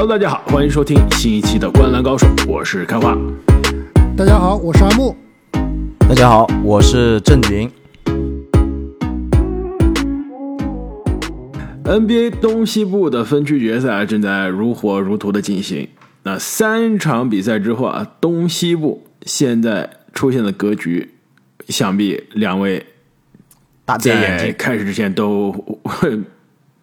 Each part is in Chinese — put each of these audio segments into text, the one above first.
Hello，大家好，欢迎收听新一期的《观篮高手》，我是开花。大家好，我是阿木。大家好，我是郑云。NBA 东西部的分区决赛正在如火如荼的进行。那三场比赛之后啊，东西部现在出现的格局，想必两位大在，开始之前都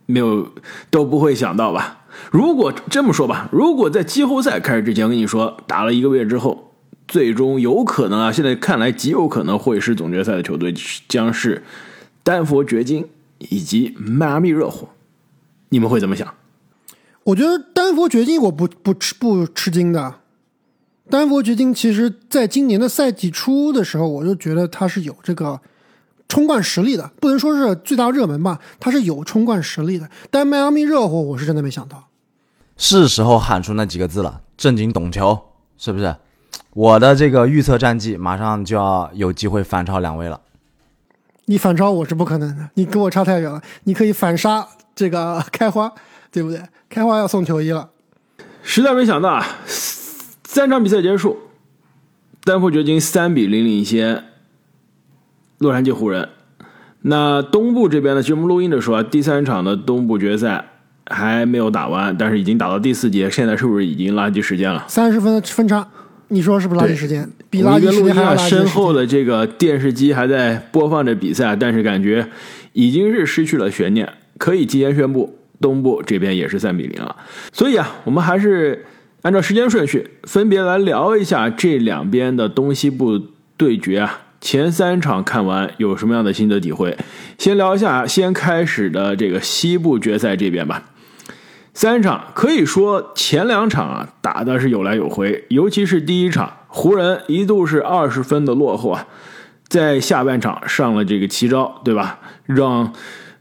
没有都不会想到吧？如果这么说吧，如果在季后赛开始之前，跟你说打了一个月之后，最终有可能啊，现在看来极有可能会是总决赛的球队将是丹佛掘金以及迈阿密热火，你们会怎么想？我觉得丹佛掘金我不不吃不吃惊的。丹佛掘金其实在今年的赛季初的时候，我就觉得他是有这个冲冠实力的，不能说是最大热门吧，他是有冲冠实力的。但迈阿密热火，我是真的没想到。是时候喊出那几个字了，正经懂球，是不是？我的这个预测战绩马上就要有机会反超两位了。你反超我是不可能的，你跟我差太远了。你可以反杀这个开花，对不对？开花要送球衣了。实在没想到啊，三场比赛结束，丹佛掘金三比零领先洛杉矶湖人。那东部这边呢，其实我们录音的时候啊，第三场的东部决赛还没有打完，但是已经打到第四节，现在是不是已经垃圾时间了？三十分的分差，你说是不是垃圾时间？比我垃圾时间还要垃圾身后。的这个电视机还在播放着比赛，但是感觉已经是失去了悬念，可以提前宣布东部这边也是三比零了。所以啊，我们还是按照时间顺序，分别来聊一下这两边的东西部对决啊。前三场看完有什么样的心得体会？先聊一下先开始的这个西部决赛这边吧。三场可以说前两场啊打的是有来有回，尤其是第一场，湖人一度是二十分的落后啊，在下半场上了这个奇招，对吧？让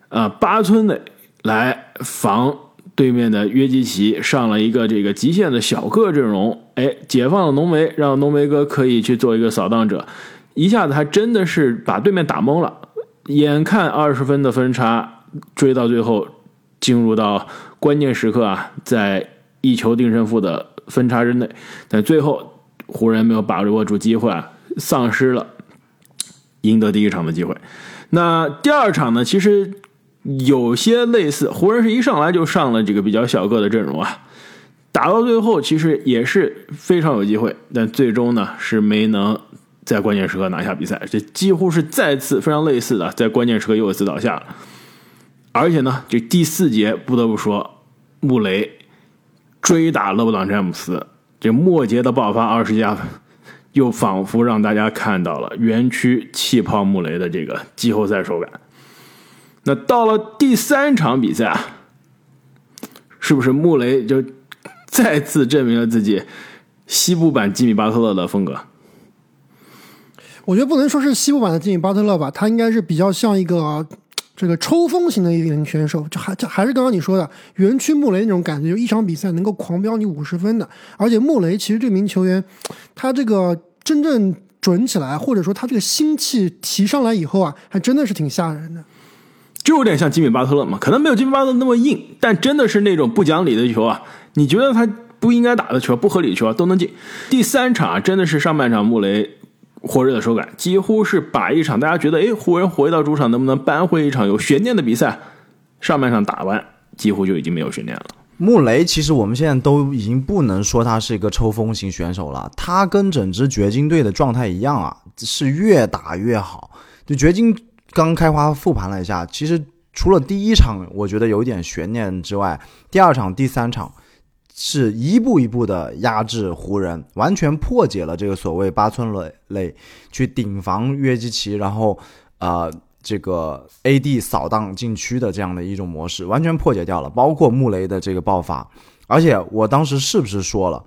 呃八村垒来防对面的约基奇，上了一个这个极限的小个阵容，哎，解放了浓眉，让浓眉哥可以去做一个扫荡者，一下子还真的是把对面打懵了，眼看二十分的分差追到最后，进入到关键时刻啊，在一球定胜负的分差之内，但最后湖人没有把握住机会啊，丧失了赢得第一场的机会。那第二场呢，其实有些类似，湖人是一上来就上了这个比较小个的阵容啊，打到最后其实也是非常有机会，但最终呢是没能在关键时刻拿下比赛，这几乎是再次非常类似的，在关键时刻又一次倒下了。而且呢，这第四节不得不说，穆雷追打勒布朗詹姆斯，这末节的爆发二十加分，又仿佛让大家看到了园区气泡穆雷的这个季后赛手感。那到了第三场比赛啊，是不是穆雷就再次证明了自己西部版吉米巴特勒的风格？我觉得不能说是西部版的吉米巴特勒吧，他应该是比较像一个 这个抽风型的一名选手，就还就还是刚刚你说的园区穆雷那种感觉，就一场比赛能够狂飙你五十分的。而且穆雷其实这名球员，他这个真正准起来，或者说他这个心气提上来以后啊，还真的是挺吓人的。就有点像吉米巴特勒嘛，可能没有吉米巴特勒那么硬，但真的是那种不讲理的球啊！你觉得他不应该打的球、不合理球啊，都能进。第三场，真的是上半场穆雷火热的手感，几乎是把一场大家觉得哎湖人回到主场能不能扳回一场有悬念的比赛，上半场打完几乎就已经没有悬念了。穆雷其实我们现在都已经不能说他是一个抽风型选手了，他跟整支掘金队的状态一样啊，是越打越好。就掘金刚开花复盘了一下，其实除了第一场我觉得有点悬念之外，第二场、第三场是一步一步的压制湖人，完全破解了这个所谓八村垒垒去顶防约基奇，然后呃这个 AD 扫荡禁区的这样的一种模式，完全破解掉了，包括穆雷的这个爆发。而且我当时是不是说了，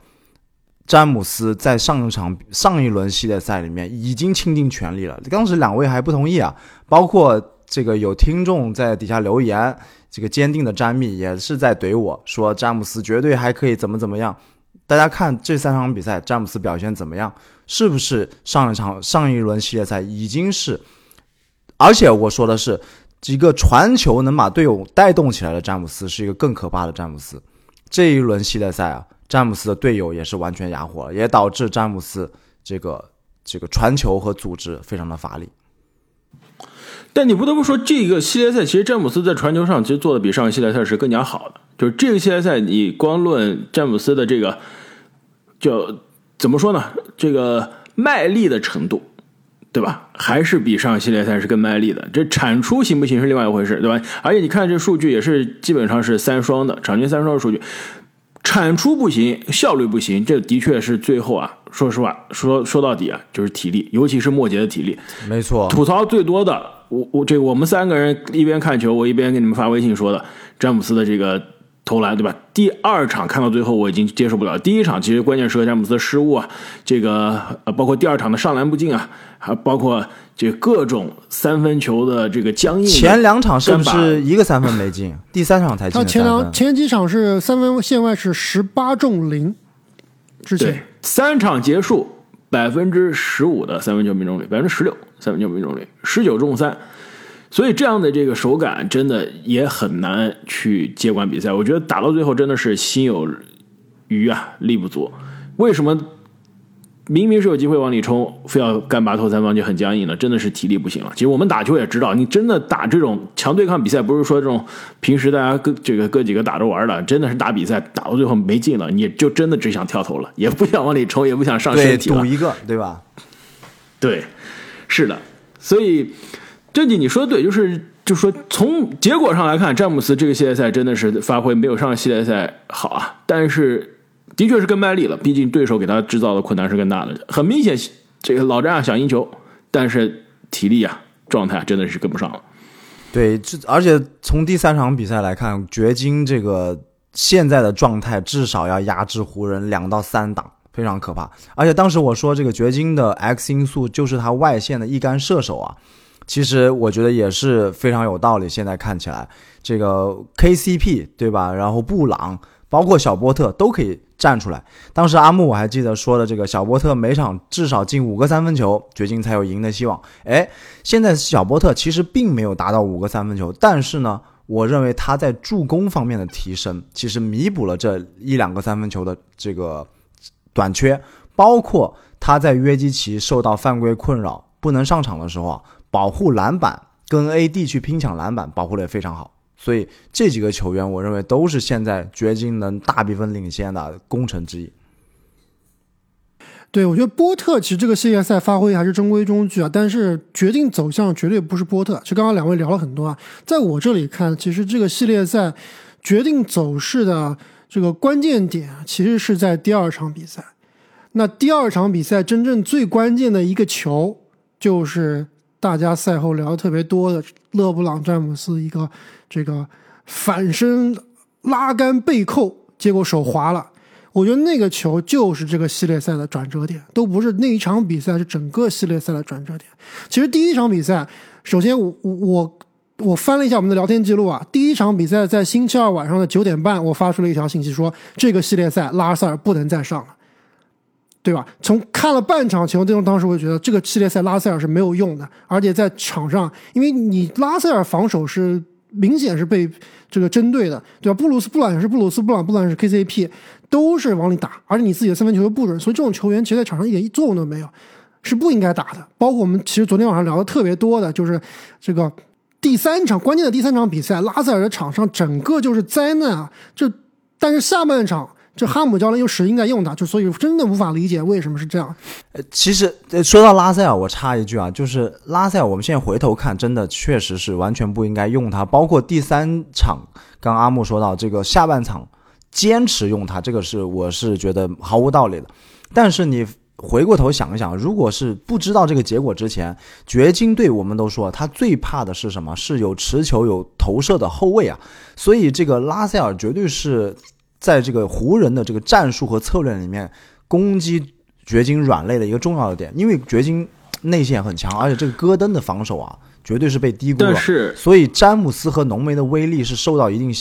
詹姆斯在上一场上一轮系列赛里面已经倾尽全力了？当时两位还不同意啊，包括这个有听众在底下留言，这个坚定的詹密也是在怼我说詹姆斯绝对还可以怎么怎么样。大家看这三场比赛，詹姆斯表现怎么样？是不是上一场上一轮系列赛已经是？而且我说的是，一个传球能把队友带动起来的詹姆斯，是一个更可怕的詹姆斯。这一轮系列赛啊，詹姆斯的队友也是完全哑火了，也导致詹姆斯这个这个传球和组织非常的乏力。但你不得不说，这个系列赛其实詹姆斯在传球上其实做的比上个系列赛是更加好的。就是这个系列赛，你光论詹姆斯的这个，就怎么说呢？这个卖力的程度，对吧？还是比上个系列赛是更卖力的。这产出行不行是另外一回事，对吧？而且你看这数据也是基本上是三双的，场均三双的数据。产出不行，效率不行，这的确是最后啊。说实话，说说到底啊，就是体力，尤其是末节的体力。没错，吐槽最多的，我我这我们三个人一边看球，我一边给你们发微信说的，詹姆斯的这个投篮，对吧？第二场看到最后我已经接受不了。第一场其实关键时刻詹姆斯的失误啊，这个呃包括第二场的上篮不进啊，还包括这各种三分球的这个僵硬。前两场是不是一个三分没进？第三场才进他前两前几场是三分线外是十八中零，之前三场结束百分之十五的三分球命中率，百分之十六三分球命中率，十九中三。所以这样的这个手感真的也很难去接管比赛。我觉得打到最后真的是心有余啊，力不足。为什么明明是有机会往里冲，非要干拔头三方就很僵硬了？真的是体力不行了。其实我们打球也知道，你真的打这种强对抗比赛，不是说这种平时大家哥这个哥几个打着玩的，真的是打比赛打到最后没劲了，你就真的只想跳投了，也不想往里冲，也不想上身体了。赌一个，对吧？对，是的，所以。这你你说的对，就是就是说，从结果上来看，詹姆斯这个系列赛真的是发挥没有上系列赛好啊。但是的确是更卖力了，毕竟对手给他制造的困难是更大的。很明显，这个老詹啊想赢球，但是体力啊状态真的是跟不上了。对，这而且从第三场比赛来看，掘金这个现在的状态至少要压制湖人两到三档，非常可怕。而且当时我说这个掘金的 X 因素就是他外线的一杆射手啊。其实我觉得也是非常有道理。现在看起来，这个 KCP 对吧？然后布朗，包括小波特都可以站出来。当时阿木我还记得说的，这个小波特每场至少进五个三分球，掘金才有赢的希望。哎，现在小波特其实并没有达到五个三分球，但是呢，我认为他在助攻方面的提升，其实弥补了这一两个三分球的这个短缺。包括他在约基奇受到犯规困扰不能上场的时候啊。保护篮板跟 AD 去拼抢篮板，保护的也非常好，所以这几个球员，我认为都是现在掘金能大比分领先的功臣之一。对，我觉得波特其实这个系列赛发挥还是中规中矩啊，但是决定走向绝对不是波特。其实刚刚两位聊了很多啊，在我这里看，其实这个系列赛决定走势的这个关键点，其实是在第二场比赛。那第二场比赛真正最关键的一个球就是。大家赛后聊的特别多的勒布朗詹姆斯一个这个反身拉杆背扣，结果手滑了。我觉得那个球就是这个系列赛的转折点，都不是那一场比赛，是整个系列赛的转折点。其实第一场比赛，首先我我我翻了一下我们的聊天记录啊，第一场比赛在星期二晚上的九点半，我发出了一条信息说，这个系列赛拉塞尔不能再上了。对吧？从看了半场球，这种当时我就觉得这个系列赛拉塞尔是没有用的，而且在场上，因为你拉塞尔防守是明显是被这个针对的，对吧？布鲁斯布朗也是布鲁斯布朗，不管是 KCP 都是往里打，而且你自己的三分球又不准，所以这种球员其实在场上一点作用都没有，是不应该打的。包括我们其实昨天晚上聊的特别多的，就是这个第三场关键的第三场比赛，拉塞尔的场上整个就是灾难啊！就但是下半场。这哈姆教练又使劲在用他，就所以真的无法理解为什么是这样。呃，其实说到拉塞尔，我插一句啊，就是拉塞尔，我们现在回头看，真的确实是完全不应该用他。包括第三场，刚阿木说到这个下半场坚持用他，这个是我是觉得毫无道理的。但是你回过头想一想，如果是不知道这个结果之前，掘金队我们都说他最怕的是什么？是有持球有投射的后卫啊。所以这个拉塞尔绝对是。在这个湖人的这个战术和策略里面，攻击掘金软肋的一个重要的点，因为掘金内线很强，而且这个戈登的防守啊，绝对是被低估了。是，所以詹姆斯和浓眉的威力是受到一定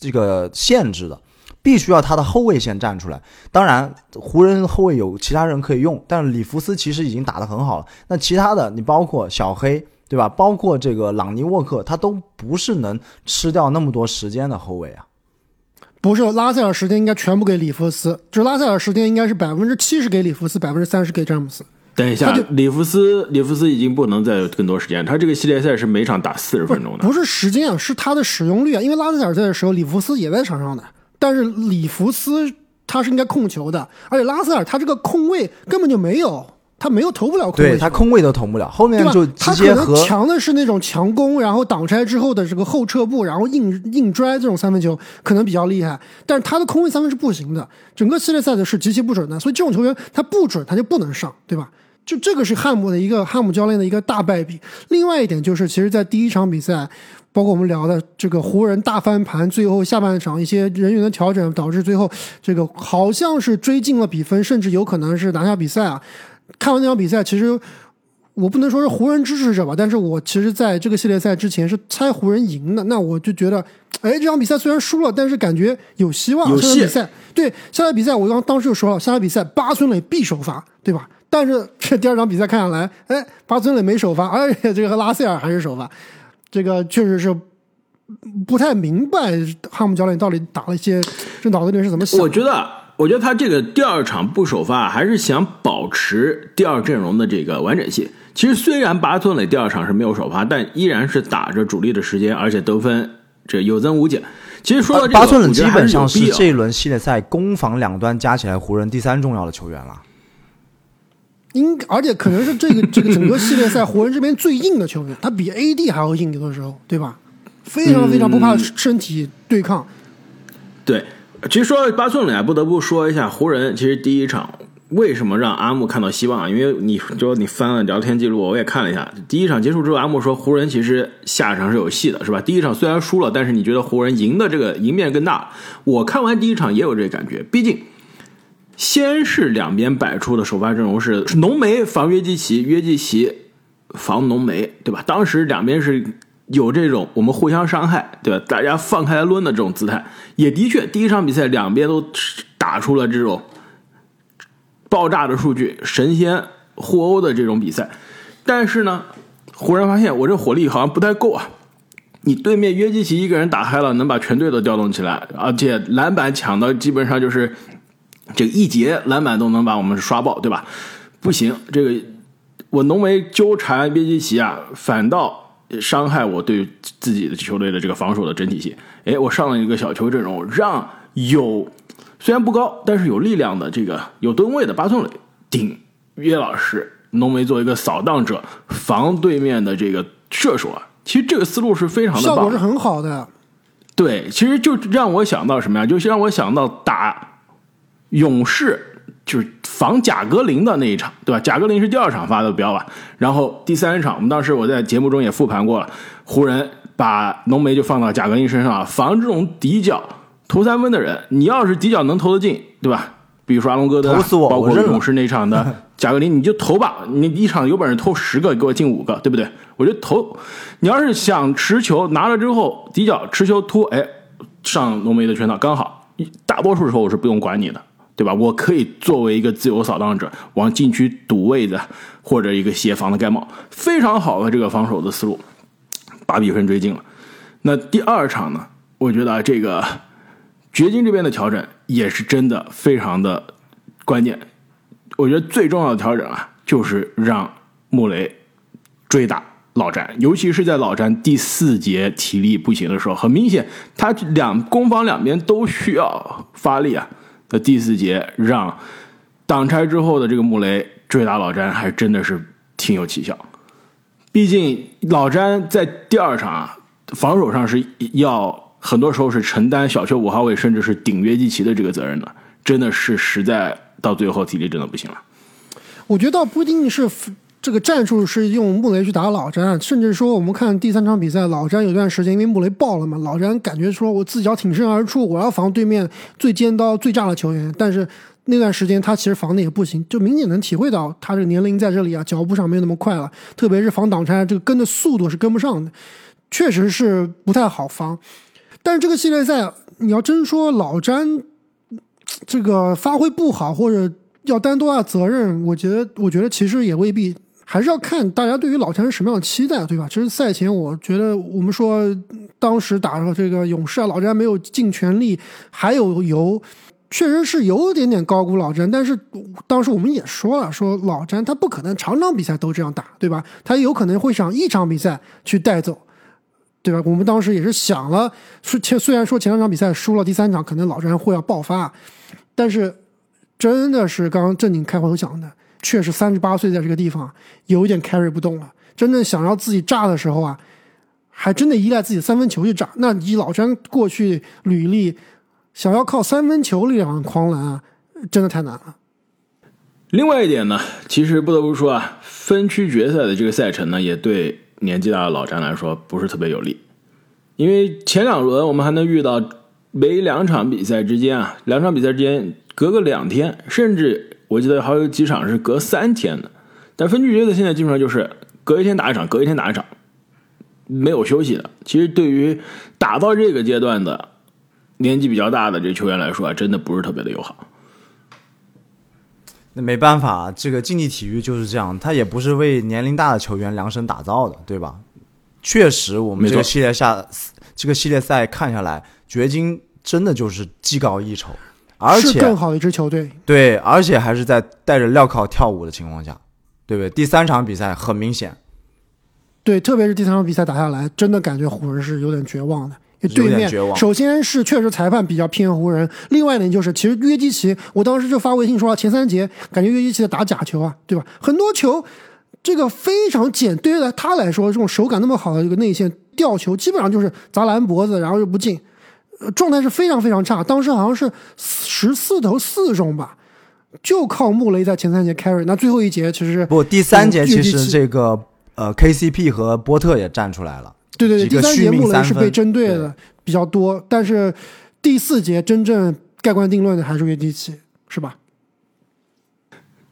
这个限制的，必须要他的后卫先站出来。当然，湖人后卫有其他人可以用，但是里弗斯其实已经打得很好了。那其他的，你包括小黑，对吧？包括这个朗尼沃克，他都不是能吃掉那么多时间的后卫啊。不是拉塞尔时间应该全部给里弗斯，就是拉塞尔时间应该是百分之七十给里弗斯，百分之三十给詹姆斯。等一下里弗斯，里弗斯已经不能再有更多时间。他这个系列赛是每场打四十分钟的不，是时间啊，是他的使用率啊。因为拉塞尔在的时候，里弗斯也在场上的，但是里弗斯他是应该控球的，而且拉塞尔他这个控位根本就没有，他没有投不了空位他空位都投不了，后面就？他可能直接和强的是那种强攻，然后挡拆之后的这个后撤步，然后硬硬拽这种三分球可能比较厉害，但是他的空位三分是不行的，整个系列赛的是极其不准的，所以这种球员他不准他就不能上，对吧？就这个是汉姆的一个汉姆教练的一个大败笔。另外一点就是，其实，在第一场比赛，包括我们聊的这个湖人大翻盘，最后下半场一些人员的调整，导致最后这个好像是追进了比分，甚至有可能是拿下比赛啊。看完那场比赛，其实我不能说是湖人支持者吧，但是我其实在这个系列赛之前是猜湖人赢的。那我就觉得，哎，这场比赛虽然输了，但是感觉有希望。有场比赛，对下场比赛，我刚当时就说了，下场比赛巴村磊必首发，对吧？但是这第二场比赛看下来，哎，巴村磊没首发，而且这个拉塞尔还是首发，这个确实是不太明白汉姆教练到底打了一些这脑子里面是怎么想的。我觉得，我觉得他这个第二场不首发，还是想保持第二阵容的这个完整性。其实虽然巴顿磊第二场是没有首发，但依然是打着主力的时间，而且得分这有增无减。其实说到这个，巴顿我觉得还基本上是这一轮系列赛攻防两端加起来湖人第三重要的球员了。应而且可能是这个这个整个系列赛湖人这边最硬的球员，他比 AD 还要硬，有的时候，对吧？非常非常不怕身体对抗。对，其实说到巴顿磊，不得不说一下湖人。其实第一场为什么让阿木看到希望？因为你就你翻了聊天记录，我也看了一下。第一场结束之后，阿木说湖人其实下场是有戏的，是吧？第一场虽然输了，但是你觉得湖人赢的这个赢面更大？我看完第一场也有这个感觉，毕竟。先是两边摆出的首发阵容是浓眉防约基奇，约基奇防浓眉，对吧？当时两边是有这种我们互相伤害，对吧？大家放开来抡的这种姿态，也的确，第一场比赛两边都打出了这种爆炸的数据，神仙互殴的这种比赛。但是呢，忽然发现我这火力好像不太够啊。你对面约基奇一个人打开了，能把全队都调动起来，而且篮板抢的基本上就是。这一节篮板都能把我们刷爆，对吧？不行，这个我浓眉纠缠约基奇啊，反倒伤害我对自己的球队的这个防守的整体性。哎，我上了一个小球阵容，让有虽然不高，但是有力量的这个有吨位的巴顿磊顶约老师，浓眉做一个扫荡者，防对面的这个射手啊。其实这个思路是非常的棒，效果是很好的。对，其实就让我想到什么呀？就是让我想到打。勇士就是防贾格林的那一场，对吧？贾格林是第二场发的标吧，然后第三场，我们当时我在节目中也复盘过了，湖人把浓眉就放到贾格林身上，防这种底角投三分的人，你要是底角能投得进，对吧？比如说阿隆戈德，投死我，包括勇士那场的贾格林，你就投吧，你一场有本事投十个，给我进五个，对不对？我觉得投，你要是想持球拿了之后底角持球突，哎，上浓眉的圈套刚好，大多数时候我是不用管你的。对吧？我可以作为一个自由扫荡者往禁区堵位的，或者一个协防的盖帽，非常好的这个防守的思路，把比分追进了。那第二场呢？我觉得这个掘金这边的调整也是真的非常的关键。我觉得最重要的调整啊，就是让穆雷追打老詹，尤其是在老詹第四节体力不行的时候，很明显他两攻防两边都需要发力啊。的第四节让挡拆之后的这个穆雷追打老詹，还真的是挺有奇效。毕竟老詹在第二场啊，防守上是要很多时候是承担小球五号位，甚至是顶约基奇的这个责任的，真的是实在到最后体力真的不行了。我觉得不一定是这个战术是用穆雷去打老詹，甚至说我们看第三场比赛，老詹有段时间因为穆雷爆了嘛，老詹感觉说我自己要挺身而出，我要防对面最尖刀最炸的球员，但是那段时间他其实防的也不行，就明显能体会到他这个年龄在这里啊，脚步上没有那么快了，特别是防挡拆这个跟的速度是跟不上的，确实是不太好防。但是这个系列赛你要真说老詹这个发挥不好或者要担多大责任，我觉得我觉得其实也未必。还是要看大家对于老詹是什么样的期待，对吧？其实赛前我觉得我们说当时打这个勇士啊，老詹没有尽全力，还有油，确实是有点点高估老詹。但是当时我们也说了，说老詹他不可能场场比赛都这样打，对吧？他有可能会想一场比赛去带走。对吧？我们当时也是想了，虽虽然说前两场比赛输了，第三场可能老詹会要爆发，但是真的是刚刚正经开头讲的，确实三十八岁在这个地方有一点 carry 不动了。真正想要自己炸的时候啊，还真得依赖自己三分球去炸。那以老詹过去履历，想要靠三分球力量狂澜啊，真的太难了。另外一点呢，其实不得不说啊，分区决赛的这个赛程呢，也对。年纪大的老詹来说不是特别有利，因为前两轮我们还能遇到每两场比赛之间啊，两场比赛之间隔个两天，甚至我记得还有几场是隔三天的。但分区决赛现在基本上就是隔一天打一场，隔一天打一场，没有休息的。其实对于打到这个阶段的年纪比较大的这球员来说啊，真的不是特别的友好。那没办法，这个竞技体育就是这样，它也不是为年龄大的球员量身打造的，对吧？确实，我们这个系列下，这个系列赛看下来，掘金真的就是技高一筹，而且更好一支球队。对，而且还是在带着镣铐跳舞的情况下，对不对？第三场比赛很明显，对，特别是第三场比赛打下来，真的感觉湖人是有点绝望的。对面首先是确实裁判比较偏湖人，另外一点就是其实约基奇，我当时就发微信说前三节感觉约基奇在打假球啊，对吧？很多球这个非常简，对于他来说这种手感那么好的一个内线吊球，基本上就是砸篮脖子然后又不进，状态是非常非常差。当时好像是十四投四中吧，就靠穆雷在前三节 carry。那最后一节其实不第三节其实这个呃 KCP 和波特也站出来了。对对对，第三节穆雷是被针对的比较多，但是第四节真正盖棺定论的还是约基奇，是吧？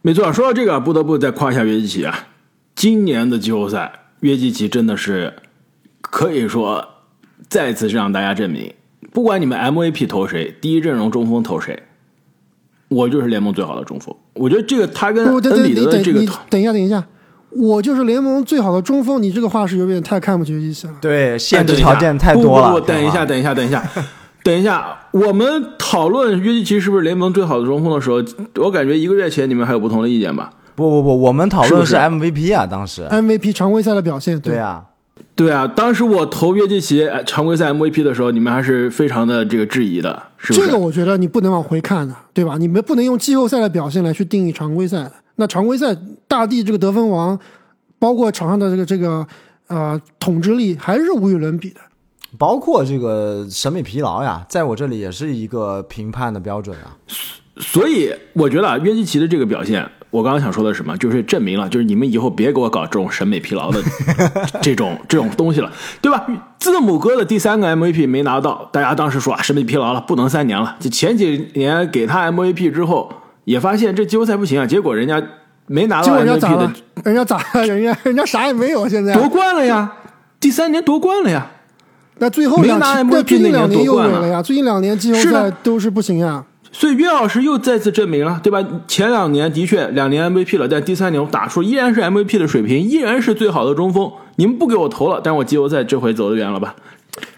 没错，说到这个，不得不再夸一下约基奇啊！今年的季后赛，约基奇真的是可以说再次让大家证明，不管你们 MVP 投谁，第一阵容中锋投谁，我就是联盟最好的中锋。我觉得这个他跟恩里德的这个，等一下，等一下。我就是联盟最好的中锋，你这个话是有点太看不起约基奇了。对，限制条件太多了。不不不，等一下，等一下，等一下，等一下。我们讨论约基奇是不是联盟最好的中锋的时候，我感觉一个月前你们还有不同的意见吧？不不不，我们讨论的是 MVP 啊，当时 MVP 常规赛的表现。对啊，对啊，当时我投约基奇常规赛 MVP 的时候，你们还是非常的这个质疑的，是这个我觉得你不能往回看的，对吧？你们不能用季后赛的表现来去定义常规赛的。那常规赛大帝这个得分王。包括场上的这个这个呃统治力还是无与伦比的，包括这个审美疲劳呀，在我这里也是一个评判的标准啊。所以我觉得啊，约基奇的这个表现，我刚刚想说的是什么，就是证明了，就是你们以后别给我搞这种审美疲劳的 这种这种东西了，对吧？字母哥的第三个 MVP 没拿到，大家当时说啊，审美疲劳了，不能三年了。就前几年给他 MVP 之后，也发现这季后赛不行啊，结果人家。没拿到 MVP 的，人家咋了？人家人家啥也没有，现在夺冠了呀！第三年夺冠了呀！那最后没拿 MVP 最近两年又稳了呀！最近两年季后赛都是不行呀！所以约老师又再次证明了，对吧？前两年的确两年 MVP 了，但第三年我打出依然是 MVP 的水平，依然是最好的中锋。你们不给我投了，但是我季后赛这回走得远了吧？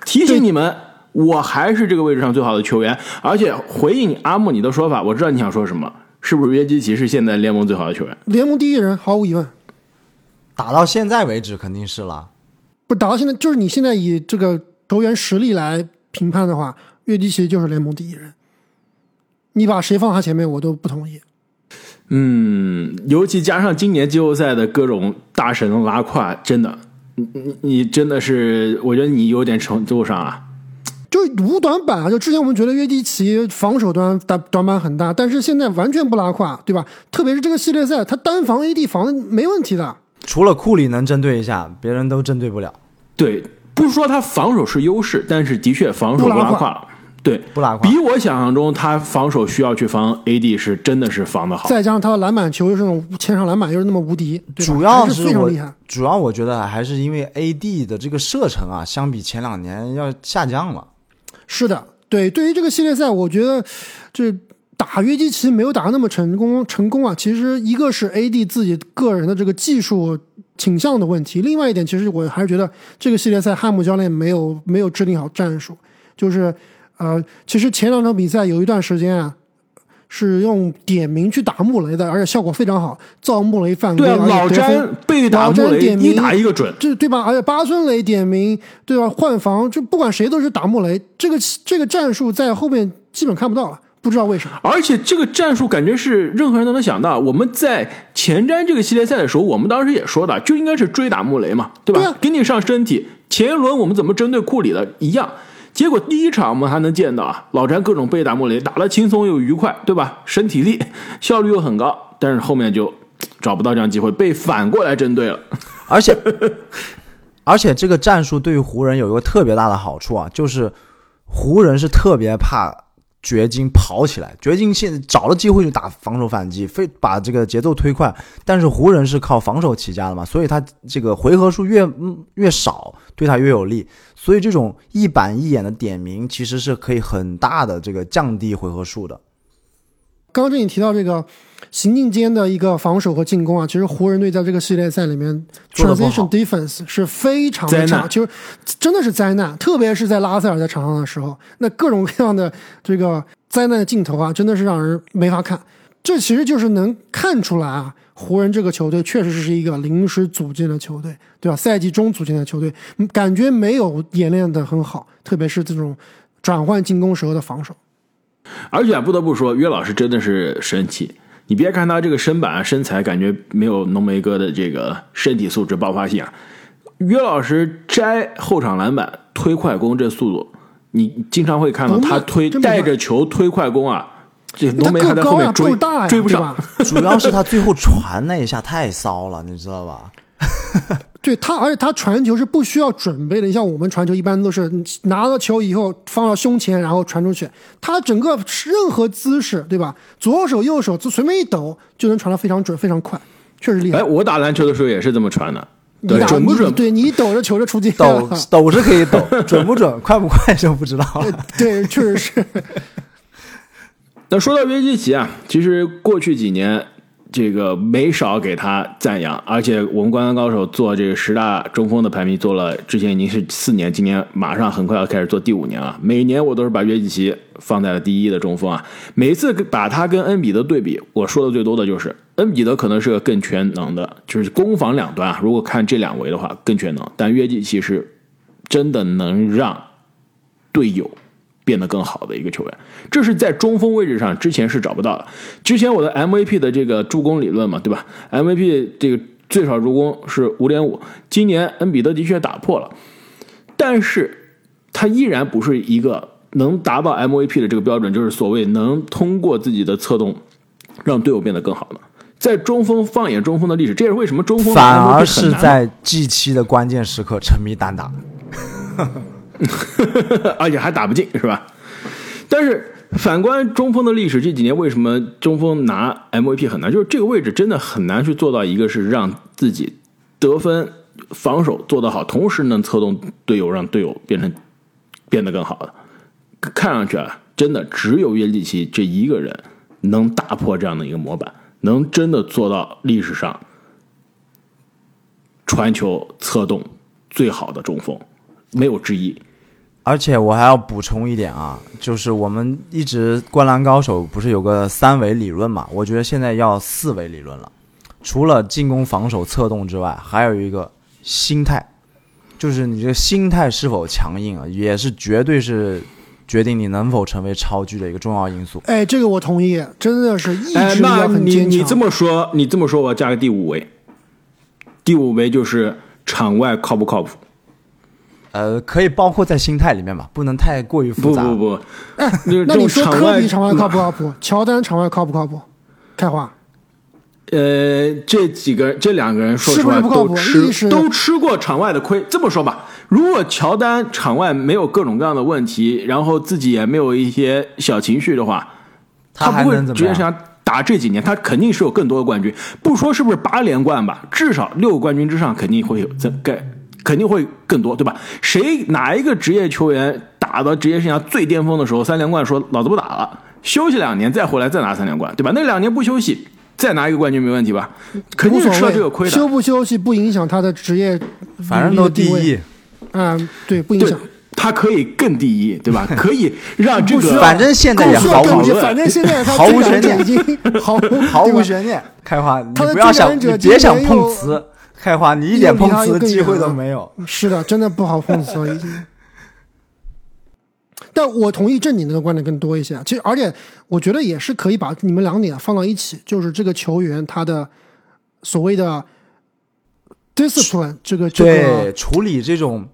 提醒你们，我还是这个位置上最好的球员。而且回应阿木你的说法，我知道你想说什么。是不是约基奇是现在联盟最好的球员？联盟第一人，毫无疑问。打到现在为止，肯定是了。不打到现在，就是你现在以这个球员实力来评判的话，约基奇就是联盟第一人。你把谁放他前面，我都不同意。嗯，尤其加上今年季后赛的各种大神拉胯，真的，你你你真的是，我觉得你有点程度上啊。就无短板啊！就之前我们觉得约基奇防守端短短板很大，但是现在完全不拉胯，对吧？特别是这个系列赛，他单防 AD 防的没问题的。除了库里能针对一下，别人都针对不了。对，不是说他防守是优势，但是的确防守不拉胯。对，不拉胯。比我想象中，他防守需要去防 AD 是真的是防的好。再加上他的篮板球又是那种前场篮板又是那么无敌，主要是非常厉害。主要我觉得还是因为 AD 的这个射程啊，相比前两年要下降了。是的，对，对于这个系列赛，我觉得这打约基奇没有打得那么成功成功啊，其实一个是 AD 自己个人的这个技术倾向的问题，另外一点其实我还是觉得这个系列赛汉姆教练没有没有制定好战术，就是呃，其实前两场比赛有一段时间啊。是用点名去打穆雷的，而且效果非常好，造穆雷犯规。对啊，老詹被打穆雷一打一个准，这对吧？而且巴孙雷点名，对吧？换防，就不管谁都是打穆雷。这个这个战术在后面基本看不到了，不知道为什么。而且这个战术感觉是任何人都能想到。我们在前瞻这个系列赛的时候，我们当时也说的，就应该是追打穆雷嘛，对吧？给你上身体。前一轮我们怎么针对库里的一样。结果第一场我们还能见到啊，老詹各种被打莫雷，打得轻松又愉快，对吧？身体力效率又很高，但是后面就找不到这样机会，被反过来针对了。而且，而且这个战术对于湖人有一个特别大的好处啊，就是湖人是特别怕掘金跑起来，掘金现在找了机会就打防守反击，非把这个节奏推快。但是湖人是靠防守起家的嘛，所以他这个回合数越越少，对他越有利。所以这种一板一眼的点名，其实是可以很大的这个降低回合数的。刚刚这里提到这个行进间的一个防守和进攻啊，其实湖人队在这个系列赛里面 transition defense 是非常的差，就是真的是灾难。特别是在拉塞尔在场上的时候，那各种各样的这个灾难的镜头啊，真的是让人没法看。这其实就是能看出来啊。湖人这个球队确实是一个临时组建的球队，对吧？赛季中组建的球队，感觉没有演练的很好，特别是这种转换进攻时候的防守。而且不得不说，约老师真的是神奇。你别看他这个身板身材，感觉没有浓眉哥的这个身体素质爆发性啊。约老师摘后场篮板推快攻这速度，你经常会看到他推带着球推快攻啊。这浓眉还在后面追，追不上。主要是他最后传那一下太骚了，你知道吧？对他，而且他传球是不需要准备的。你像我们传球，一般都是拿到球以后放到胸前，然后传出去。他整个任何姿势，对吧？左手右手就随便一抖，就能传的非常准、非常快，确实厉害。哎，我打篮球的时候也是这么传的，对，准不准？对你抖着球就出界，抖抖是可以抖，准不准、快不快就不知道了。对，确实是。那说到约基奇啊，其实过去几年这个没少给他赞扬，而且我们灌篮高手做这个十大中锋的排名做了，之前已经是四年，今年马上很快要开始做第五年了。每年我都是把约基奇放在了第一的中锋啊，每次把他跟恩比德对比，我说的最多的就是恩比德可能是个更全能的，就是攻防两端啊。如果看这两位的话更全能，但约基奇是真的能让队友。变得更好的一个球员，这是在中锋位置上之前是找不到的。之前我的 MVP 的这个助攻理论嘛，对吧？MVP 这个最少助攻是五点五，今年恩比德的确打破了，但是他依然不是一个能达到 MVP 的这个标准，就是所谓能通过自己的策动让队友变得更好的。在中锋放眼中锋的历史，这也是为什么中锋反而是在 G 七的关键时刻沉迷单打。而且还打不进，是吧？但是反观中锋的历史，这几年为什么中锋拿 MVP 很难？就是这个位置真的很难去做到一个是让自己得分、防守做得好，同时能策动队友，让队友变成变得更好的。看上去啊，真的只有约基奇这一个人能打破这样的一个模板，能真的做到历史上传球策动最好的中锋，没有之一。而且我还要补充一点啊，就是我们一直灌篮高手不是有个三维理论嘛？我觉得现在要四维理论了。除了进攻、防守、策动之外，还有一个心态，就是你这个心态是否强硬啊，也是绝对是决定你能否成为超巨的一个重要因素。哎，这个我同意，真的是意志力要很坚强。你你这么说，你这么说，我要加个第五维。第五维就是场外靠不靠谱。呃，可以包括在心态里面吧，不能太过于复杂。不不不，哎，那你说科比场外靠不靠谱？乔丹场外靠不靠谱？开花。呃，这几个这两个人说实话都吃都吃过场外的亏。这么说吧，如果乔丹场外没有各种各样的问题，然后自己也没有一些小情绪的话，他不会职业生涯打这几年，他肯定是有更多的冠军。不说是不是八连冠吧，至少六个冠军之上肯定会有这概。肯定会更多，对吧？谁哪一个职业球员打到职业生涯最巅峰的时候，三连冠说老子不打了，休息两年再回来再拿三连冠，对吧？那两年不休息再拿一个冠军没问题吧？肯定是吃了这个亏的。休不休息不影响他的职业，反正都第一，嗯、对，不影响。，他可以更第一，对吧？可以让这个反正现在也毫无更直论反正现在他毫无悬念已经毫无毫无悬念。开花，你不要想，你别想碰瓷，开花，你一点碰瓷的机会都没有。是的，真的不好碰瓷了已经。但我同意正你那个观点更多一些啊。其实，而且我觉得也是可以把你们两点放到一起，就是这个球员他的所谓的 discipline，这个这对，个处理这种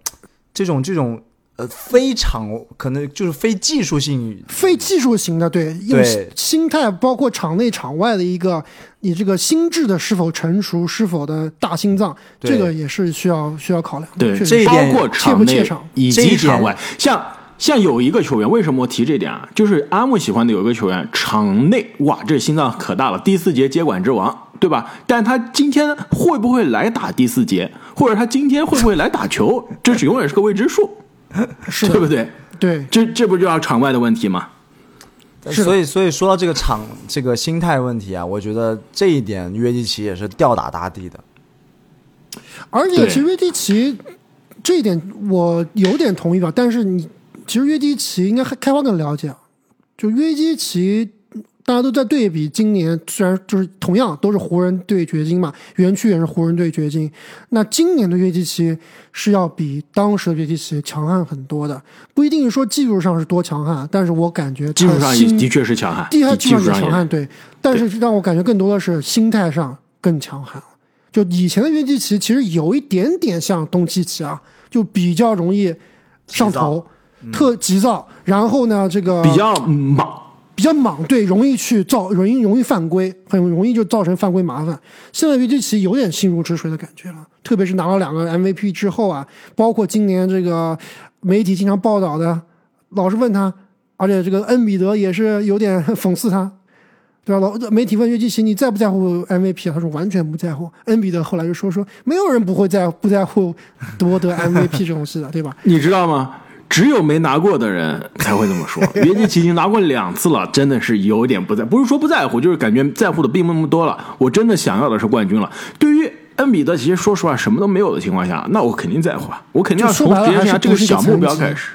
这种这种呃非常可能就是非技术性非技术型的，对，用对心态，包括场内场外的一个你这个心智的是否成熟，是否的大心脏，这个也是需要需要考量的。对这一点包括切场内不切场以及场外，像像有一个球员，为什么我提这点啊？就是阿木喜欢的有一个球员，场内哇，这心脏可大了，第四节接管之王，对吧？但他今天会不会来打第四节，或者他今天会不会来打球，这是永远是个未知数，是，对不对？对，这这不就要场外的问题吗？所以，所以说到这个场这个心态问题啊，我觉得这一点约基奇也是吊打大帝的。而且其实约基奇这一点我有点同意吧，但是你其实约基奇应该还开花更了解啊，就约基奇。大家都在对比，今年虽然就是同样都是湖人对掘金嘛，园区也是湖人对掘金，那今年的约基奇是要比当时的约基奇强悍很多的，不一定说技术上是多强悍，但是我感觉技术上的确是强悍，第一技术上强悍，对，但是让我感觉更多的是心态上更强悍了。就以前的约基奇其实有一点点像东契奇啊，就比较容易上头，特急躁，然后呢，这个比较莽。比较莽，对，容易去造，容易容易犯规，很容易就造成犯规麻烦。现在约基奇有点心如止水的感觉了，特别是拿了两个 MVP 之后啊，包括今年这个媒体经常报道的，老是问他，而且这个恩比德也是有点讽刺他，对吧？老媒体问约基奇你在不在乎 MVP 啊？他说完全不在乎。恩比德后来就说说没有人不会在不在乎夺得 MVP 这种事的，对吧？你知道吗？只有没拿过的人才会这么说。约基奇已经拿过两次了，真的是有点不在，不是说不在乎，就是感觉在乎的并不那么多了。我真的想要的是冠军了。对于恩比德，其实说实话什么都没有的情况下，那我肯定在乎啊，我肯定要从就说白了职业生涯这个小目标开始。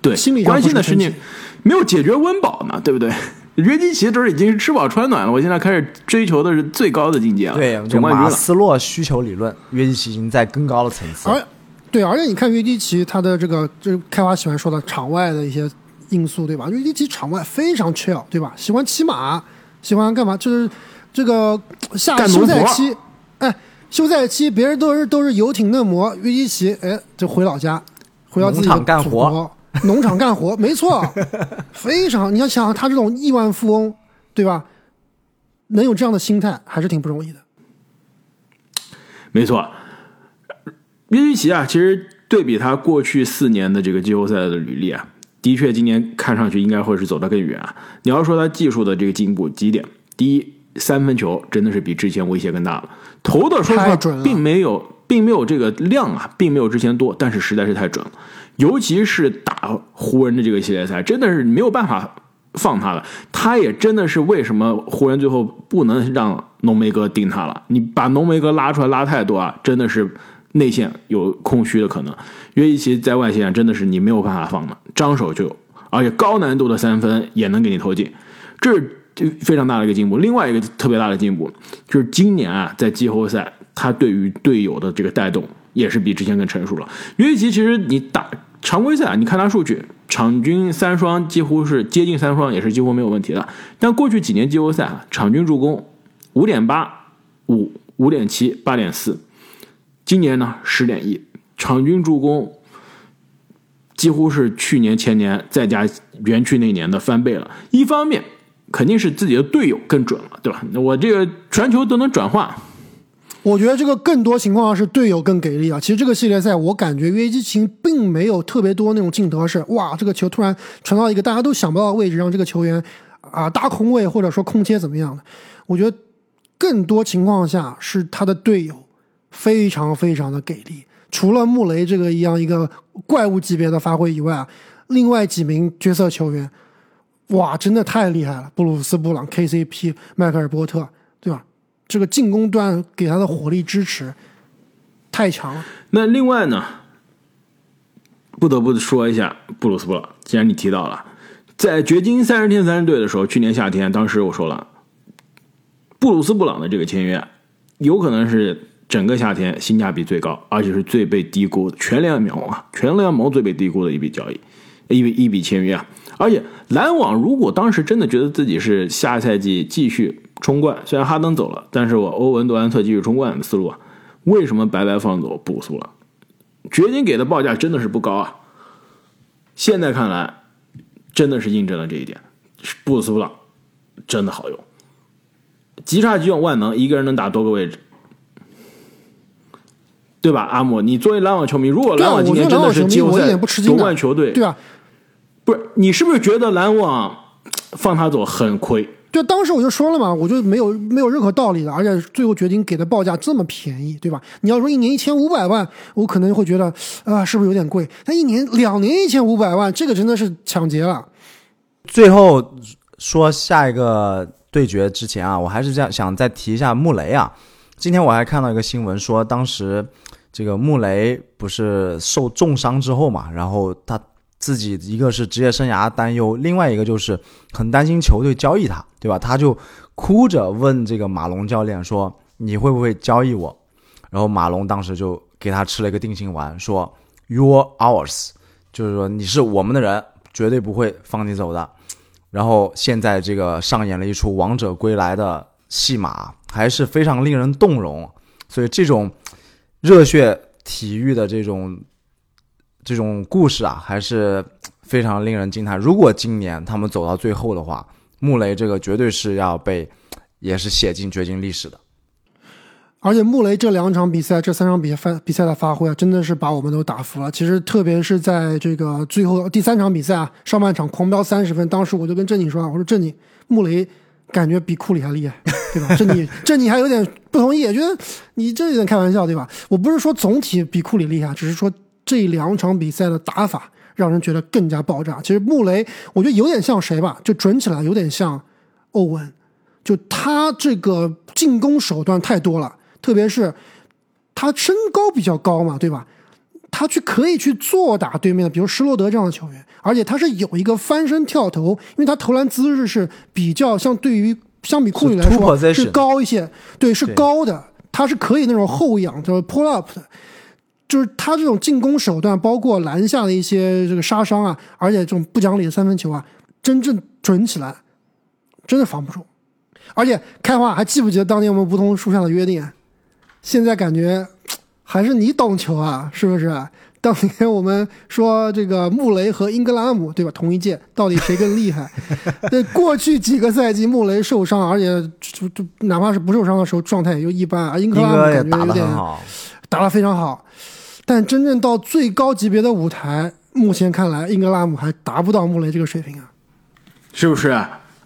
对，心理上关心的事情不是你没有解决温饱呢，对不对？约基奇这是已经是吃饱穿暖了，我现在开始追求的是最高的境界了，对，就总冠军了。马斯洛需求理论，约基奇已经在更高的层次。而对，而且你看约基奇他的这个，就是开花喜欢说的场外的一些因素，对吧？约基奇场外非常 chill，对吧？喜欢骑马，喜欢干嘛？就是这个下休赛期，哎，休赛期别人都是都是游艇嫩模，约基奇哎就回老家，回到自己的农场干祖活国，农场干活，没错，非常。你要想他这种亿万富翁，对吧？能有这样的心态，还是挺不容易的。没错，约基奇啊，其实对比他过去四年的这个季后赛的履历啊，的确今年看上去应该会是走得更远啊。你要说他技术的这个进步几点，第一，三分球真的是比之前威胁更大了，投的说实话准并没有，并没有这个量啊，并没有之前多，但是实在是太准了，尤其是打湖人的这个系列赛，真的是没有办法。放他了，他也真的是为什么湖人最后不能让浓眉哥盯他了？你把浓眉哥拉出来拉太多啊，真的是内线有空虚的可能。约基奇在外线真的是你没有办法放的，张手就有，而且高难度的三分也能给你投进，这是非常大的一个进步。另外一个特别大的进步就是今年啊，在季后赛他对于队友的这个带动也是比之前更成熟了。约基奇其实你打常规赛啊，你看他数据，场均三双几乎是接近三双，也是几乎没有问题的。但过去几年季后赛啊，场均助攻五点八、五、五点七、八点四，今年呢十点一，场均助攻几乎是去年、前年再加园区那年的翻倍了。一方面肯定是自己的队友更准了，对吧？我这个传球都能转化，我觉得这个更多情况下是队友更给力啊。其实这个系列赛，我感觉约基奇并没有特别多那种镜头是哇，这个球突然传到一个大家都想不到的位置，让这个球员啊搭空位或者说空切怎么样的。我觉得更多情况下是他的队友非常非常的给力。除了穆雷这个一样一个怪物级别的发挥以外啊，另外几名角色球员哇，真的太厉害了！布鲁斯·布朗、KCP、迈克尔·波特，对吧？这个进攻端给他的火力支持太强了。那另外呢，不得不说一下布鲁斯·布朗。既然你提到了，在掘金三十天三十队的时候，去年夏天，当时我说了，布鲁斯·布朗的这个签约有可能是整个夏天性价比最高，而且是最被低估的，全联盟啊，全联盟最被低估的一笔交易，一笔一笔签约啊。而且篮网如果当时真的觉得自己是下赛季继续冲冠，虽然哈登走了，但是我欧文、杜兰特继续冲冠的思路啊，为什么白白放走布鲁斯了？掘金给的报价真的是不高啊。现在看来，真的是印证了这一点，布斯布朗真的好用，即插即用，万能，一个人能打多个位置，对吧？阿莫，你作为篮网球迷，如果篮网今年真的是季后赛夺冠球队，对啊。不是你是不是觉得篮网放他走很亏？就当时我就说了嘛，我就没有没有任何道理的，而且最后决定给的报价这么便宜，对吧？你要说一年一千五百万，我可能会觉得啊，是不是有点贵？但一年两年一千五百万，这个真的是抢劫了。最后说下一个对决之前啊，我还是这样想再提一下穆雷啊。今天我还看到一个新闻说，当时这个穆雷不是受重伤之后嘛，然后他。自己一个是职业生涯担忧，另外一个就是很担心球队交易他，对吧？他就哭着问这个马龙教练说：“你会不会交易我？”然后马龙当时就给他吃了一个定心丸，说：“You're ours，就是说你是我们的人，绝对不会放你走的。”然后现在这个上演了一出王者归来的戏码，还是非常令人动容。所以这种热血体育的这种。这种故事啊，还是非常令人惊叹。如果今年他们走到最后的话，穆雷这个绝对是要被，也是写进掘金历史的。而且穆雷这两场比赛，这三场比赛比赛的发挥啊，真的是把我们都打服了。其实特别是在这个最后第三场比赛啊，上半场狂飙三十分，当时我就跟正经说啊，我说正经，穆雷感觉比库里还厉害，对吧？这你这你还有点不同意，觉得你这有点开玩笑，对吧？我不是说总体比库里厉害，只是说。这两场比赛的打法让人觉得更加爆炸。其实穆雷，我觉得有点像谁吧？就准起来有点像欧文，就他这个进攻手段太多了，特别是他身高比较高嘛，对吧？他去可以去做打对面的，比如施罗德这样的球员，而且他是有一个翻身跳投，因为他投篮姿势是比较相对于相比库里来说是高一些，对，是高的，他是可以那种后仰就是 pull up 的。就是他这种进攻手段，包括篮下的一些这个杀伤啊，而且这种不讲理的三分球啊，真正准起来，真的防不住。而且开花还记不记得当年我们梧桐树下的约定？现在感觉还是你懂球啊，是不是？当年我们说这个穆雷和英格拉姆对吧？同一届，到底谁更厉害？对，过去几个赛季穆雷受伤，而且就就哪怕是不受伤的时候，状态也就一般啊。英格拉姆感觉有点打得非常好。但真正到最高级别的舞台，目前看来，英格拉姆还达不到穆雷这个水平啊，是不是？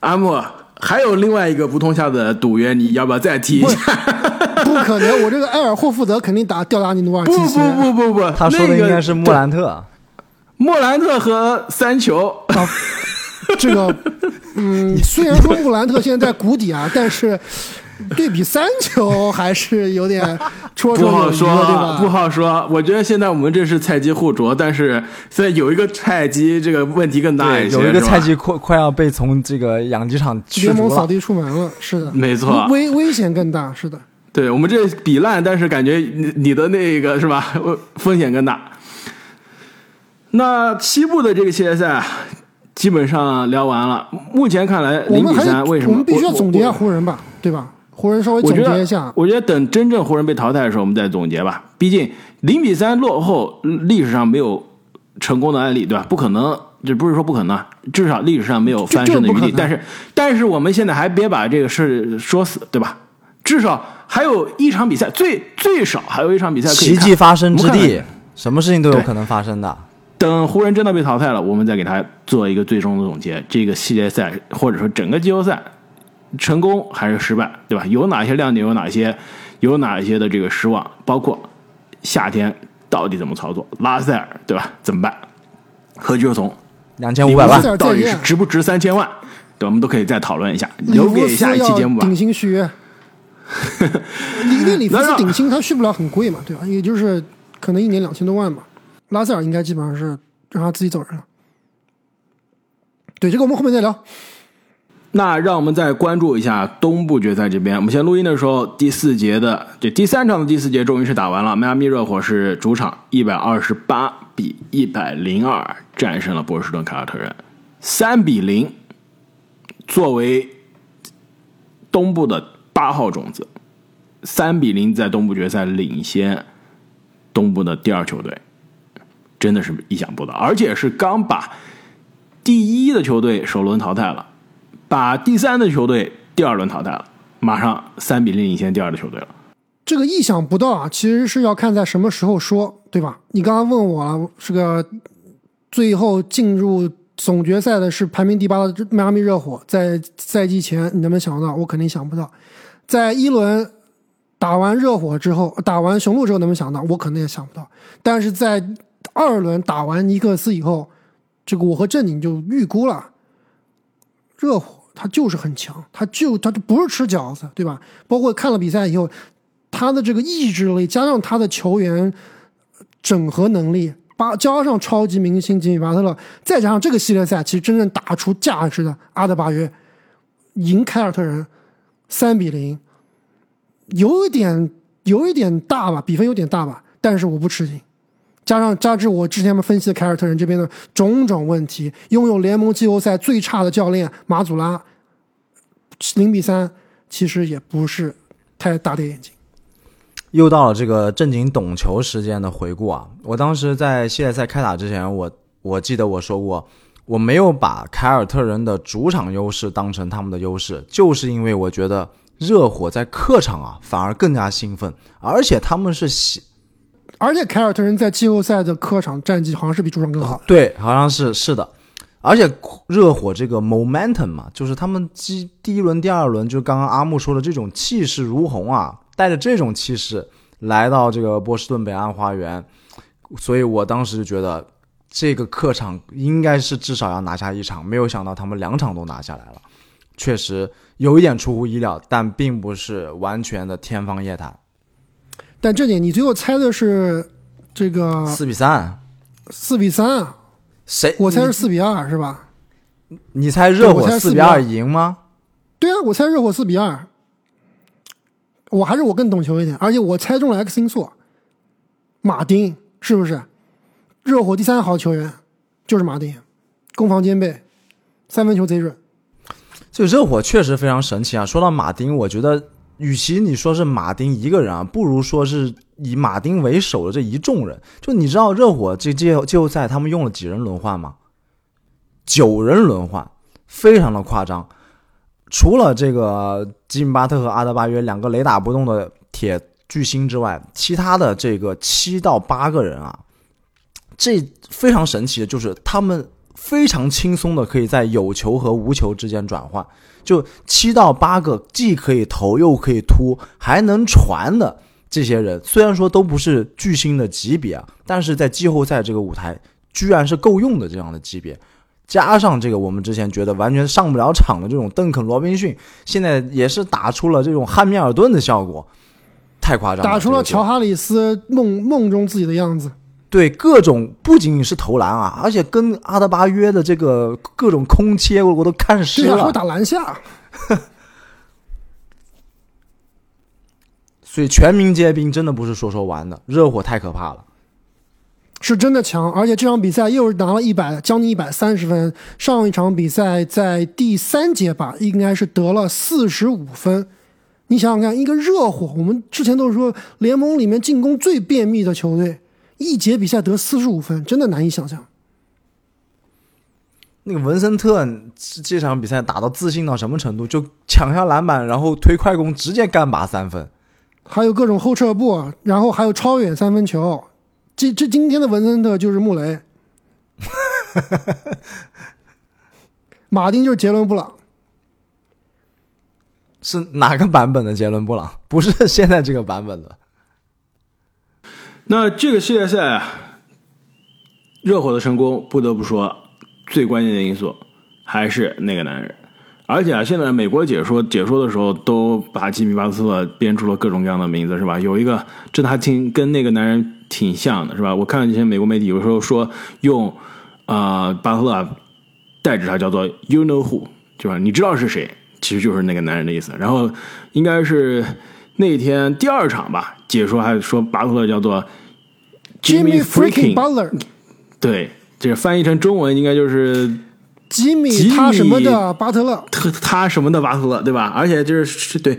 阿木还有另外一个不通下的赌约，你要不要再提一下？不可能，我这个埃尔霍福德肯定打吊打你努尔基斯。不不不不不，他说的应该是莫兰特，莫兰特和三球。这个，嗯，虽然说莫兰特现在在谷底啊，但是。对比三球还是有点绰绰有余，对吧？不好说。我觉得现在我们这是菜鸡互啄，但是现在有一个菜鸡，这个问题更大一些。有一个菜鸡快快要被从这个养鸡场联盟扫地出门了，是的，没错，危危险更大，是的。对我们这比烂，但是感觉你你的那个是吧？风险更大。那西部的这个系列赛基本上聊完了。目前看来，零比三，为什么？我们必须要总结下湖人吧，对吧？湖人稍微总结一下，我觉得等真正湖人被淘汰的时候，我们再总结吧。毕竟零比三落后，历史上没有成功的案例，对吧？不可能，这不是说不可能，至少历史上没有翻身的余地。但是，但是我们现在还别把这个事说死，对吧？至少还有一场比赛，最最少还有一场比赛。奇迹发生之地，什么事情都有可能发生的。等湖人真的被淘汰了，我们再给他做一个最终的总结。这个系列赛或者说整个季后赛。成功还是失败，对吧？有哪些亮点？有哪些？有哪些的这个失望？包括夏天到底怎么操作？拉塞尔，对吧？怎么办？何秋松两千五百万，到底是值不值三千万？对，我们都可以再讨论一下，留给下一期节目吧顶。薪续约。因为里弗斯顶薪他续不了很贵嘛，对吧？也就是可能一年两千多万嘛。拉塞尔应该基本上是让他自己走人了。对，这个我们后面再聊。那让我们再关注一下东部决赛这边。我们先录音的时候，第四节的这第三场的第四节终于是打完了。迈阿密热火是主场一百二十八比一百零二战胜了波士顿凯尔特人，三比零。作为东部的八号种子，三比零在东部决赛领先东部的第二球队，真的是意想不到，而且是刚把第一的球队首轮淘汰了。把第三的球队第二轮淘汰了，马上三比零领先第二的球队了。这个意想不到啊，其实是要看在什么时候说，对吧？你刚刚问我了，这个最后进入总决赛的是排名第八的迈阿密热火，在赛季前你能不能想到？我肯定想不到。在一轮打完热火之后，打完雄鹿之后，能不能想到？我可能也想不到。但是在二轮打完尼克斯以后，这个我和正经就预估了，热火他就是很强，他就他就不是吃饺子，对吧？包括看了比赛以后，他的这个意志力加上他的球员整合能力，巴加上超级明星吉米巴特勒，再加上这个系列赛其实真正打出价值的阿德巴约，赢凯尔特人三比零，有一点有一点大吧，比分有点大吧，但是我不吃惊。加上加之我之前们分析的凯尔特人这边的种种问题，拥有联盟季后赛最差的教练马祖拉，零比三其实也不是太大跌眼镜。又到了这个正经懂球时间的回顾啊！我当时在系列赛开打之前，我我记得我说过，我没有把凯尔特人的主场优势当成他们的优势，就是因为我觉得热火在客场啊反而更加兴奋，而且他们是喜而且凯尔特人在季后赛的客场战绩好像是比主场更好的。对，好像是是的，而且热火这个 momentum 嘛，就是他们第第一轮、第二轮，就刚刚阿木说的这种气势如虹啊，带着这种气势来到这个波士顿北岸花园，所以我当时就觉得这个客场应该是至少要拿下一场，没有想到他们两场都拿下来了，确实有一点出乎意料，但并不是完全的天方夜谭。但这里，你最后猜的是这个四比三，四比三啊？谁？我猜是四比二，是吧？你猜热火对我猜4四比二比二赢吗？对啊，我猜热火四比二。我还是我更懂球一点，而且我猜中了 X 因素，马丁是不是？热火第三好球员就是马丁，攻防兼备，三分球贼准。这个热火确实非常神奇啊！说到马丁，我觉得与其你说是马丁一个人啊，不如说是以马丁为首的这一众人。就你知道热火这季季后赛他们用了几人轮换吗？九人轮换，非常的夸张。除了这个吉米巴特和阿德巴约两个雷打不动的铁巨星之外，其他的这个七到八个人啊，这非常神奇的就是他们非常轻松的可以在有球和无球之间转换，就七到八个既可以投又可以突还能传的这些人，虽然说都不是巨星的级别啊，但是在季后赛这个舞台居然是够用的这样的级别。加上这个，我们之前觉得完全上不了场的这种邓肯·罗宾逊，现在也是打出了这种汉密尔顿的效果，太夸张了！打出了乔哈里斯梦梦中自己的样子。对各种不仅仅是投篮啊，而且跟阿德巴约的这个各种空切，我我都看湿对啊，还会了。打篮下。所以全民皆兵真的不是说说玩的，热火太可怕了。是真的强，而且这场比赛又是拿了一百将近一百三十分。上一场比赛在第三节吧，应该是得了四十五分。你想想看，一个热火，我们之前都是说联盟里面进攻最便秘的球队，一节比赛得四十五分，真的难以想象。那个文森特这这场比赛打到自信到什么程度？就抢下篮板，然后推快攻，直接干拔三分。还有各种后撤步，然后还有超远三分球。这这今天的文森特就是穆雷，马丁就是杰伦布朗。是哪个版本的杰伦布朗？不是现在这个版本的。那这个系列赛啊，热火的成功不得不说，最关键的因素还是那个男人。而且啊，现在美国解说解说的时候，都把吉米巴特勒编出了各种各样的名字，是吧？有一个真的还挺跟那个男人挺像的，是吧？我看一些美国媒体有时候说用啊、巴特勒代指他叫做 “you know who”，就是你知道是谁，其实就是那个男人的意思。然后应该是那天第二场吧，解说还说巴特勒叫做 Jimmy Freaking Butler，对，这翻译成中文应该就是吉米吉米他什么的巴特勒，特他什么的巴特勒，对吧？而且就是是对，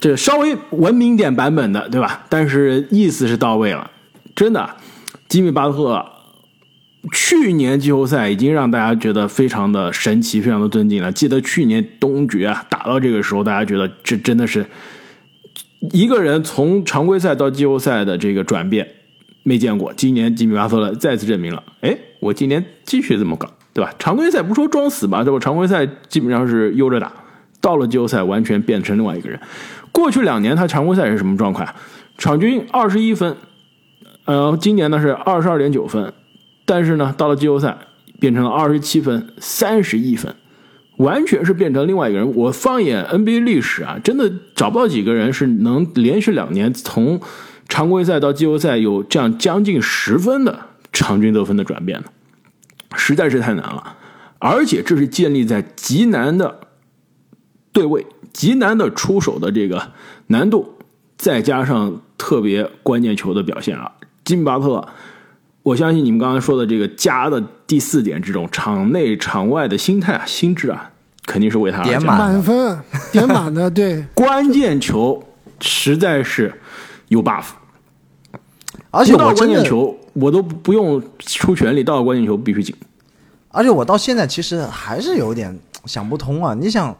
这稍微文明点版本的，对吧？但是意思是到位了，真的。吉米巴特勒去年季后赛已经让大家觉得非常的神奇，非常的尊敬了。记得去年东决啊打到这个时候，大家觉得这真的是一个人从常规赛到季后赛的这个转变没见过。今年吉米巴特勒再次证明了，哎，我今年继续这么搞，对吧？常规赛不说装死吧，对吧？常规赛基本上是悠着打，到了季后赛完全变成另外一个人。过去两年他常规赛是什么状况？场均二十一分，呃，今年呢是二十二点九分，但是呢到了季后赛变成了二十七分、三十一分，完全是变成另外一个人。我放眼 NBA 历史啊，真的找不到几个人是能连续两年从常规赛到季后赛有这样将近十分的场均得分的转变呢，实在是太难了。而且这是建立在极难的对位、极难的出手的这个难度，再加上特别关键球的表现啊，金巴特。我相信你们刚才说的这个加的第四点，这种场内场外的心态啊、心智啊，肯定是为他点满满分点满的，对，关键球实在是有 buff，而且我真的，键球我都不用出全力，到了关键球必须进。而且我到现在其实还是有点想不通啊！你想，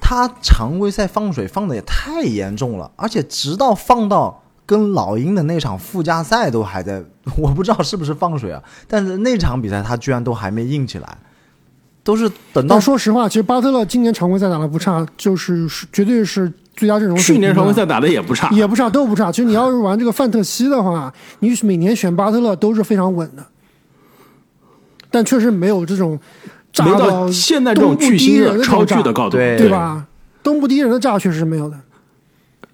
他常规赛放水放的也太严重了，而且直到放到跟老鹰的那场附加赛都还在，我不知道是不是放水啊，但是那场比赛他居然都还没硬起来，都是等到说实话，其实巴特勒今年常规赛打的不差，就是是绝对是最佳阵容去。年常规赛打的也不差，也不差，都不差。其实你要是玩这个范特西的话，你每年选巴特勒都是非常稳的，但确实没有这种炸没到到现在这种东部第一巨星的超巨的高度，对对？吧？东部第一人的炸确实是没有的。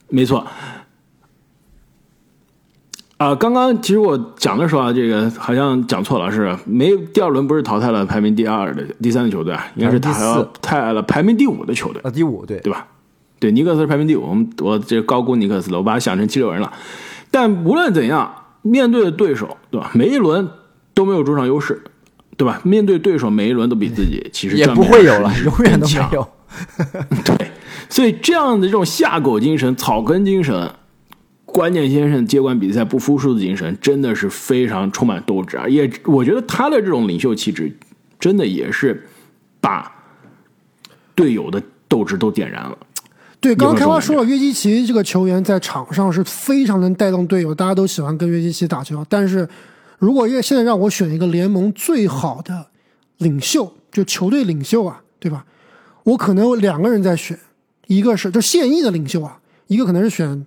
没错。啊、刚刚其实我讲的时候啊，这个好像讲错了，是没第二轮不是淘汰了排名第二的第三的球队啊，应该是淘汰了排名第五的球队。啊第五对对吧？对，尼克斯是排名第五，我们我这高估尼克斯了，我把他想成七六人了。但无论怎样，面对的对手，对吧？每一轮都没有主场优势，对吧？面对对手，每一轮都比自己其实也不会有了，永远都没有。对，所以这样的这种下狗精神、草根精神、关键先生接管比赛不服输的精神，真的是非常充满斗志啊！也我觉得他的这种领袖气质，真的也是把队友的斗志都点燃了。对，刚刚开花说了，约基奇这个球员在场上是非常能带动队友，大家都喜欢跟约基奇打球。但是如果现在让我选一个联盟最好的领袖，就球队领袖啊，对吧？我可能有两个人在选，一个是就现役的领袖啊，一个可能是选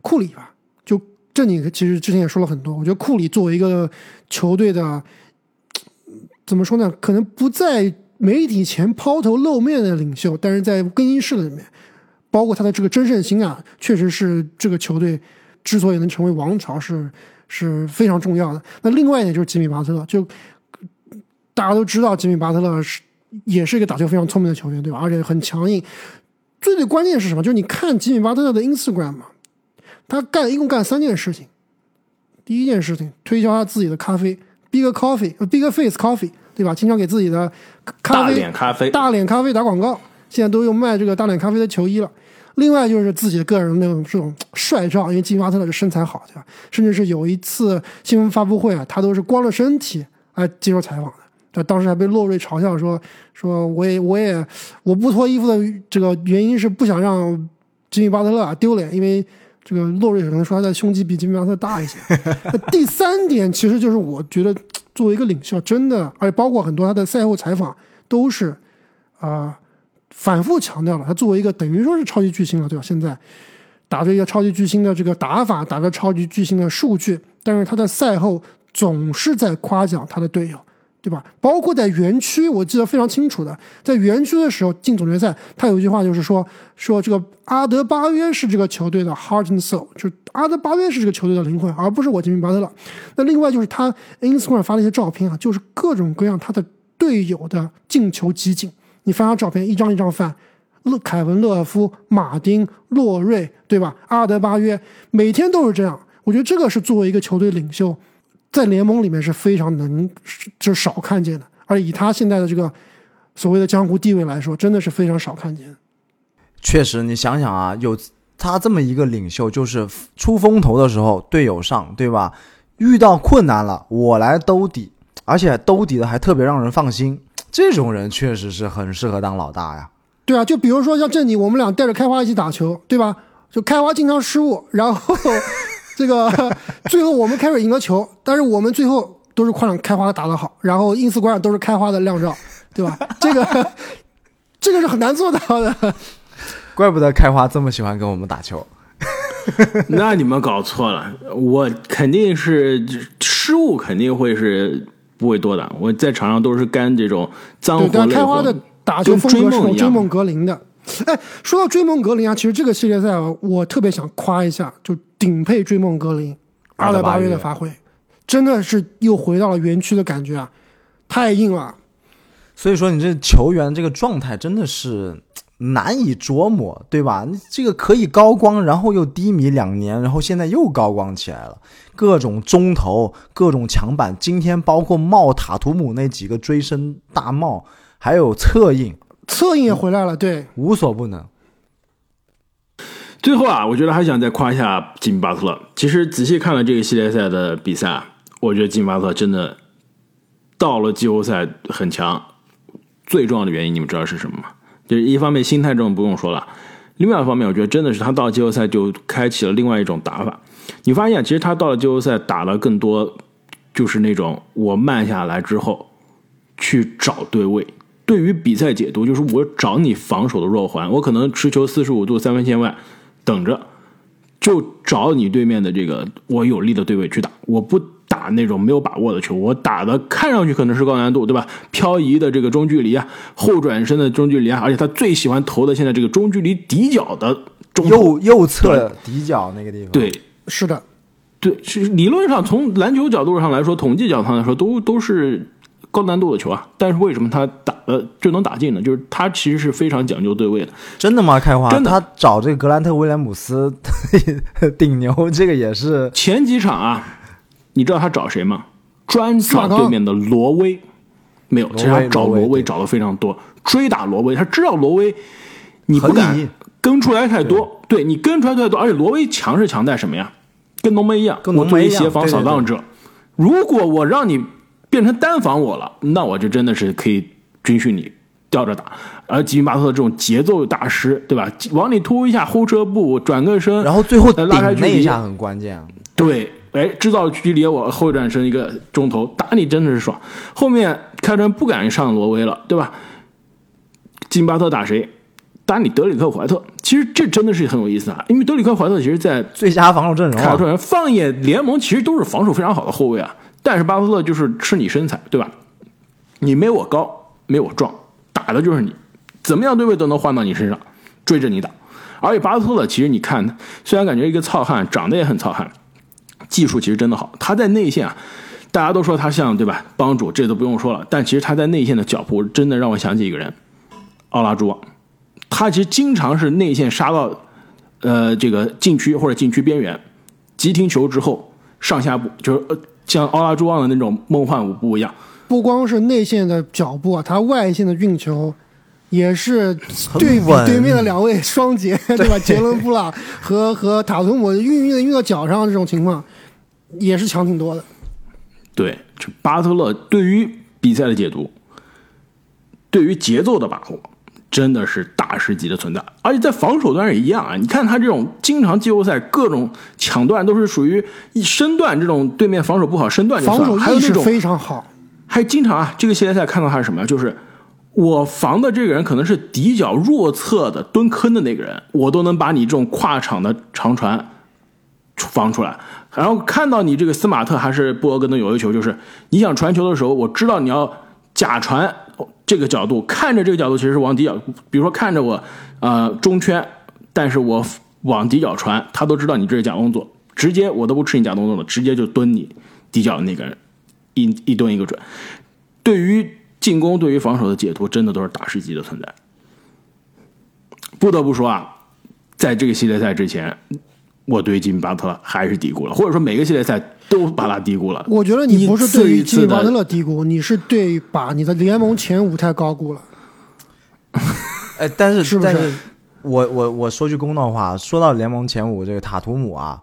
库里吧。就这你其实之前也说了很多，我觉得库里作为一个球队的怎么说呢？可能不在媒体前抛头露面的领袖，但是在更衣室里面，包括他的这个真胜心啊，确实是这个球队之所以能成为王朝是是非常重要的。那另外一点就是吉米巴特勒，就大家都知道吉米巴特勒是也是一个打球非常聪明的球员，对吧？而且很强硬。最最关键是什么？就是你看吉米巴特勒的 Instagram 嘛，他干一共干三件事情。第一件事情，推销他自己的咖啡，Big Coffee，呃 Big Face Coffee，对吧？经常给自己的咖啡大啡脸咖啡，大脸咖啡打广告，现在都用卖这个大脸咖啡的球衣了。另外就是自己的个人那种这种帅照，因为吉米巴特勒是身材好，对吧？甚至是有一次新闻发布会啊，他都是光着身体来接受采访的。他当时还被洛瑞嘲笑说说我也我也我不脱衣服的这个原因是不想让吉米巴特勒啊丢脸，因为这个洛瑞可能说他的胸肌比吉米巴特勒大一些。那第三点其实就是我觉得作为一个领袖，真的，而且包括很多他的赛后采访都是啊、反复强调了，他作为一个等于说是超级巨星了，对吧？现在打着一个超级巨星的这个打法，打着超级巨星的数据，但是他在赛后总是在夸奖他的队友，对吧？包括在园区，我记得非常清楚的，在园区的时候进总决赛，他有一句话就是说说这个阿德巴约是这个球队的 heart and soul，就阿德巴约是这个球队的灵魂，而不是我杰米巴特勒。那另外就是他 Instagram 发了一些照片啊，就是各种各样他的队友的进球集锦，你翻他照片，一张一张翻。勒凯文勒夫、马丁、洛瑞，对吧？阿德巴约每天都是这样。我觉得这个是作为一个球队领袖，在联盟里面是非常能就少看见的。而以他现在的这个所谓的江湖地位来说，真的是非常少看见。确实，你想想啊，有他这么一个领袖，就是出风头的时候队友上，对吧？遇到困难了，我来兜底，而且兜底的还特别让人放心。这种人确实是很适合当老大呀。对啊，就比如说像这里，我们俩带着开花一起打球，对吧？就开花经常失误，然后 这个最后我们开始赢了球，但是我们最后都是夸奖开花打得好，然后 ins 观都是开花的靓照，对吧？这个这个是很难做到的。怪不得开花这么喜欢跟我们打球。那你们搞错了，我肯定是失误肯定会是不会多的，我在场上都是干这种脏活累活的。打球风格是追梦格林的，哎，说到追梦格林啊，其实这个系列赛啊我特别想夸一下，就顶配追梦格林阿德巴约的发挥，真的是又回到了园区的感觉啊，太硬了。所以说你这球员这个状态真的是难以琢磨，对吧？这个可以高光，然后又低迷两年，然后现在又高光起来了，各种中投，各种抢板，今天包括帽塔图姆那几个追身大帽。还有策应，策应也回来了，对，无所不能。最后啊，我觉得还想再夸一下吉米巴特勒。其实仔细看了这个系列赛的比赛，我觉得吉米巴特勒真的到了季后赛很强。最重要的原因，你们知道是什么吗？就是一方面心态这种不用说了，另外一方面，我觉得真的是他到季后赛就开启了另外一种打法。你发现，其实他到了季后赛打了更多，就是那种我慢下来之后去找对位。对于比赛解读，就是我找你防守的弱环，我可能持球四十五度三分线外等着，就找你对面的这个我有利的对位去打。我不打那种没有把握的球，我打的看上去可能是高难度，对吧？漂移的这个中距离啊，后转身的中距离啊，而且他最喜欢投的现在这个中距离底角的中右右侧底角那个地方。对，是的，对，是理论上从篮球角度上来说，统计角度上来说，都都是。高难度的球啊，但是为什么他打的就能打进呢？就是他其实是非常讲究对位的。真的吗？开花，真的。他找这个格兰特·威廉姆斯 顶牛，这个也是前几场啊。你知道他找谁吗？专找对面的罗威。没有，其实他找罗威找的非常多，追打罗威。他知道罗威你不敢跟出来太多，对你跟出来太多，而且罗威强是强在什么呀？跟浓眉一样，我作为协防扫荡者，如果我让你。变成单防我了，那我就真的是可以军训你吊着打。而吉米巴特这种节奏大师，对吧？往里突一下后撤步，转个身，然后最后拉开距离一下很关键。对，哎，制造距离，我后转身一个中投打你真的是爽。后面开船不敢上挪威了，对吧？金巴特打谁？打你德里克怀特。其实这真的是很有意思啊，因为德里克怀特其实，在最佳防守阵容，凯尔特人放眼联盟，其实都是防守非常好的后卫啊。但是巴特勒就是吃你身材，对吧？你没我高，没我壮，打的就是你，怎么样对位都能换到你身上，追着你打。而且巴特勒其实你看，虽然感觉一个糙汉，长得也很糙汉，技术其实真的好。他在内线啊，大家都说他像对吧？帮主这都不用说了。但其实他在内线的脚步真的让我想起一个人，奥拉朱旺。他其实经常是内线杀到呃这个禁区或者禁区边缘，急停球之后上下步就是呃。像奥拉朱旺的那种梦幻舞步一样，不光是内线的脚步啊，他外线的运球也是对比对面的两位双杰，对吧？杰伦布朗和和塔图姆运运运到脚上这种情况，也是强挺多的。对，这巴特勒对于比赛的解读，对于节奏的把握。真的是大师级的存在，而且在防守端也一样啊！你看他这种经常季后赛各种抢断都是属于一身段，这种对面防守不好身段就算，还有那种非常好，还经常啊！这个系列赛看到他是什么呀？就是我防的这个人可能是底角弱侧的蹲坑的那个人，我都能把你这种跨场的长传防出来。然后看到你这个斯马特还是布尔根的有一球，就是你想传球的时候，我知道你要假传这个角度，看着这个角度其实是往底角，比如说看着我呃中圈，但是我往底角传，他都知道你这是假动作，直接我都不吃你假动作了，直接就蹲你底角的那个人，一一蹲一个准。对于进攻，对于防守的解读，真的都是大师级的存在。不得不说啊，在这个系列赛之前。我对吉米巴特勒还是低估了，或者说每个系列赛都把他低估了。我觉得你不是对于吉米巴特勒低估，你是对把你的联盟前五太高估了。哎，但是是不是？我我我说句公道话，说到联盟前五这个塔图姆啊，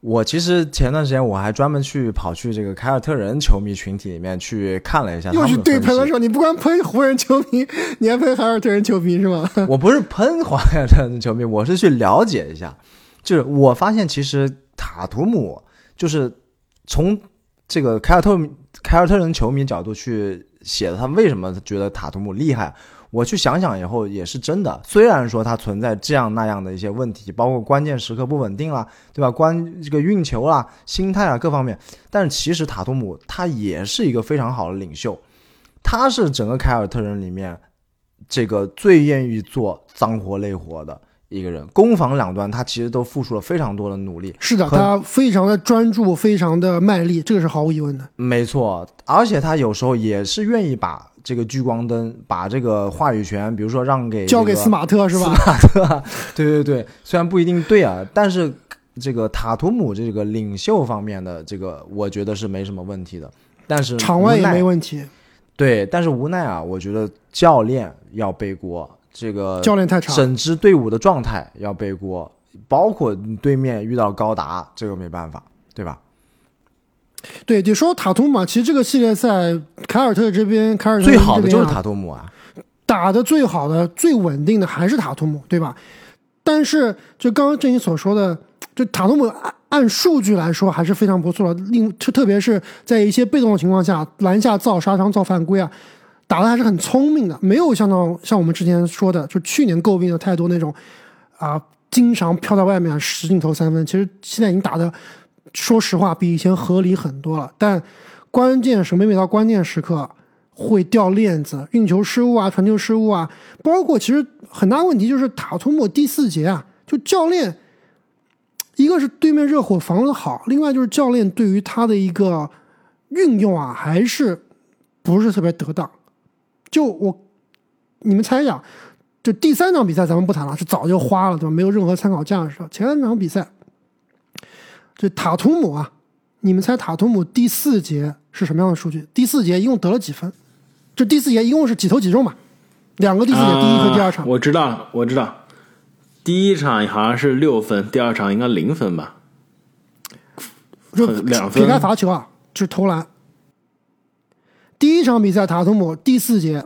我其实前段时间我还专门去跑去这个凯尔特人球迷群体里面去看了一下，又去对喷的时候，你不光喷湖人球迷，你还喷凯尔特人球迷是吗？我不是喷凯尔特人球迷，我是去了解一下。就是我发现，其实塔图姆就是从这个凯尔特凯尔特人球迷角度去写的，他为什么觉得塔图姆厉害？我去想想以后也是真的。虽然说他存在这样那样的一些问题，包括关键时刻不稳定啦，对吧？关这个运球啦、心态啊各方面，但是其实塔图姆他也是一个非常好的领袖，他是整个凯尔特人里面这个最愿意做脏活累活的。一个人攻防两端，他其实都付出了非常多的努力。是的，他非常的专注，非常的卖力，这个是毫无疑问的。没错，而且他有时候也是愿意把这个聚光灯、把这个话语权，比如说让给交给斯马特，是吧？斯马特，对对对，虽然不一定对啊，但是这个塔图姆这个领袖方面的这个，我觉得是没什么问题的。但是场外也没问题。对，但是无奈啊，我觉得教练要背锅。这个教练太差，整支队伍的状态要背锅，包括对面遇到高达，这个没办法，对吧？对，你说塔图姆，其实这个系列赛凯尔特这边，凯尔特最好的就是塔图姆啊，打的最好的、最稳定的还是塔图姆，对吧？但是就刚刚郑怡所说的，就塔图姆按按数据来说还是非常不错的，另特特别是在一些被动的情况下篮下造杀伤、造犯规啊。打的还是很聪明的，没有像到像我们之前说的，就去年诟病的太多那种，啊，经常飘在外面使劲投三分。其实现在已经打的，说实话比以前合理很多了。但关键是每每到关键时刻会掉链子，运球失误啊，传球失误啊，包括其实很大问题就是塔图姆第四节啊，就教练，一个是对面热火防的好，另外就是教练对于他的一个运用啊，还是不是特别得当。就我，你们猜一下，就第三场比赛咱们不谈了，是早就花了，对吧？没有任何参考价值。前两场比赛，这塔图姆啊，你们猜塔图姆第四节是什么样的数据？第四节一共得了几分？就第四节一共是几投几中嘛？两个第四节，第一和第二场。我知道，我知道，第一场好像是六分，第二场应该零分吧？就两分。撇开罚球啊，就是投篮。第一场比赛，塔图姆第四节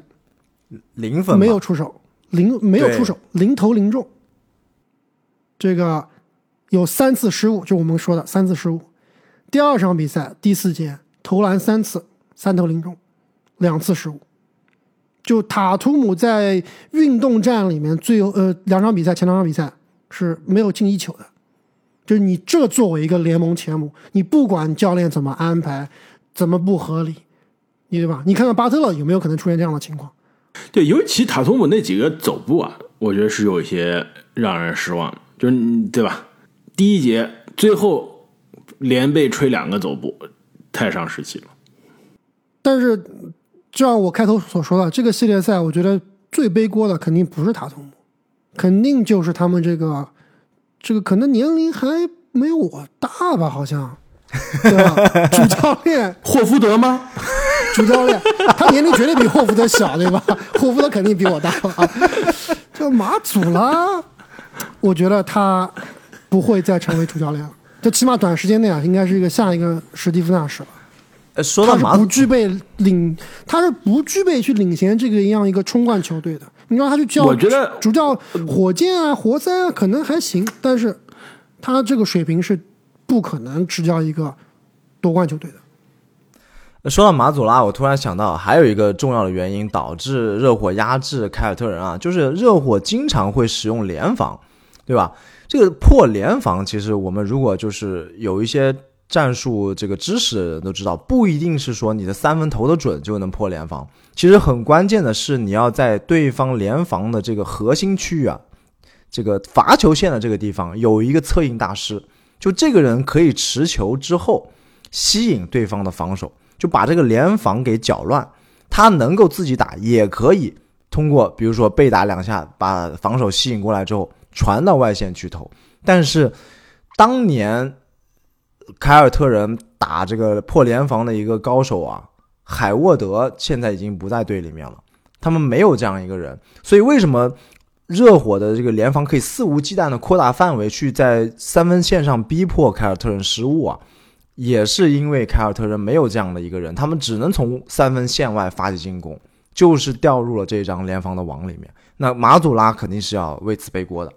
零分，没有出手，零没有出手，零投零中。这个有三次失误，就我们说的三次失误。第二场比赛第四节投篮三次，三投零中，两次失误。就塔图姆在运动战里面最呃两场比赛前两场比赛是没有进一球的。就是你这作为一个联盟前五，你不管教练怎么安排，怎么不合理。你对吧？你看看巴特勒有没有可能出现这样的情况？对，尤其塔图姆那几个走步啊，我觉得是有一些让人失望，就是对吧？第一节最后连被吹两个走步，太伤士气了。但是，就像我开头所说的，这个系列赛，我觉得最背锅的肯定不是塔图姆，肯定就是他们这个这个可能年龄还没有我大吧，好像，对吧？主教练霍福德吗？主教练，他年龄绝对比霍福德小，对吧？霍福德肯定比我大啊。就马祖拉，我觉得他不会再成为主教练了。就起码短时间内啊，应该是一个下一个史蒂夫纳什了。呃，说到马不具备领，他是不具备去领衔这个一样一个冲冠球队的。你让他去教，我觉得主教火箭啊、活塞啊可能还行，但是他这个水平是不可能执教一个夺冠球队的。说到马祖拉，我突然想到还有一个重要的原因导致热火压制凯尔特人啊，就是热火经常会使用联防，对吧？这个破联防，其实我们如果就是有一些战术这个知识的人都知道，不一定是说你的三分投的准就能破联防。其实很关键的是，你要在对方联防的这个核心区域啊，这个罚球线的这个地方有一个策应大师，就这个人可以持球之后吸引对方的防守，就把这个联防给搅乱。他能够自己打，也可以通过比如说被打两下，把防守吸引过来之后传到外线去投。但是当年凯尔特人打这个破联防的一个高手啊，海沃德现在已经不在队里面了，他们没有这样一个人，所以为什么热火的这个联防可以肆无忌惮的扩大范围去在三分线上逼迫凯尔特人失误啊？也是因为凯尔特人没有这样的一个人，他们只能从三分线外发起进攻，就是掉入了这张联防的网里面。那马祖拉肯定是要为此背锅的。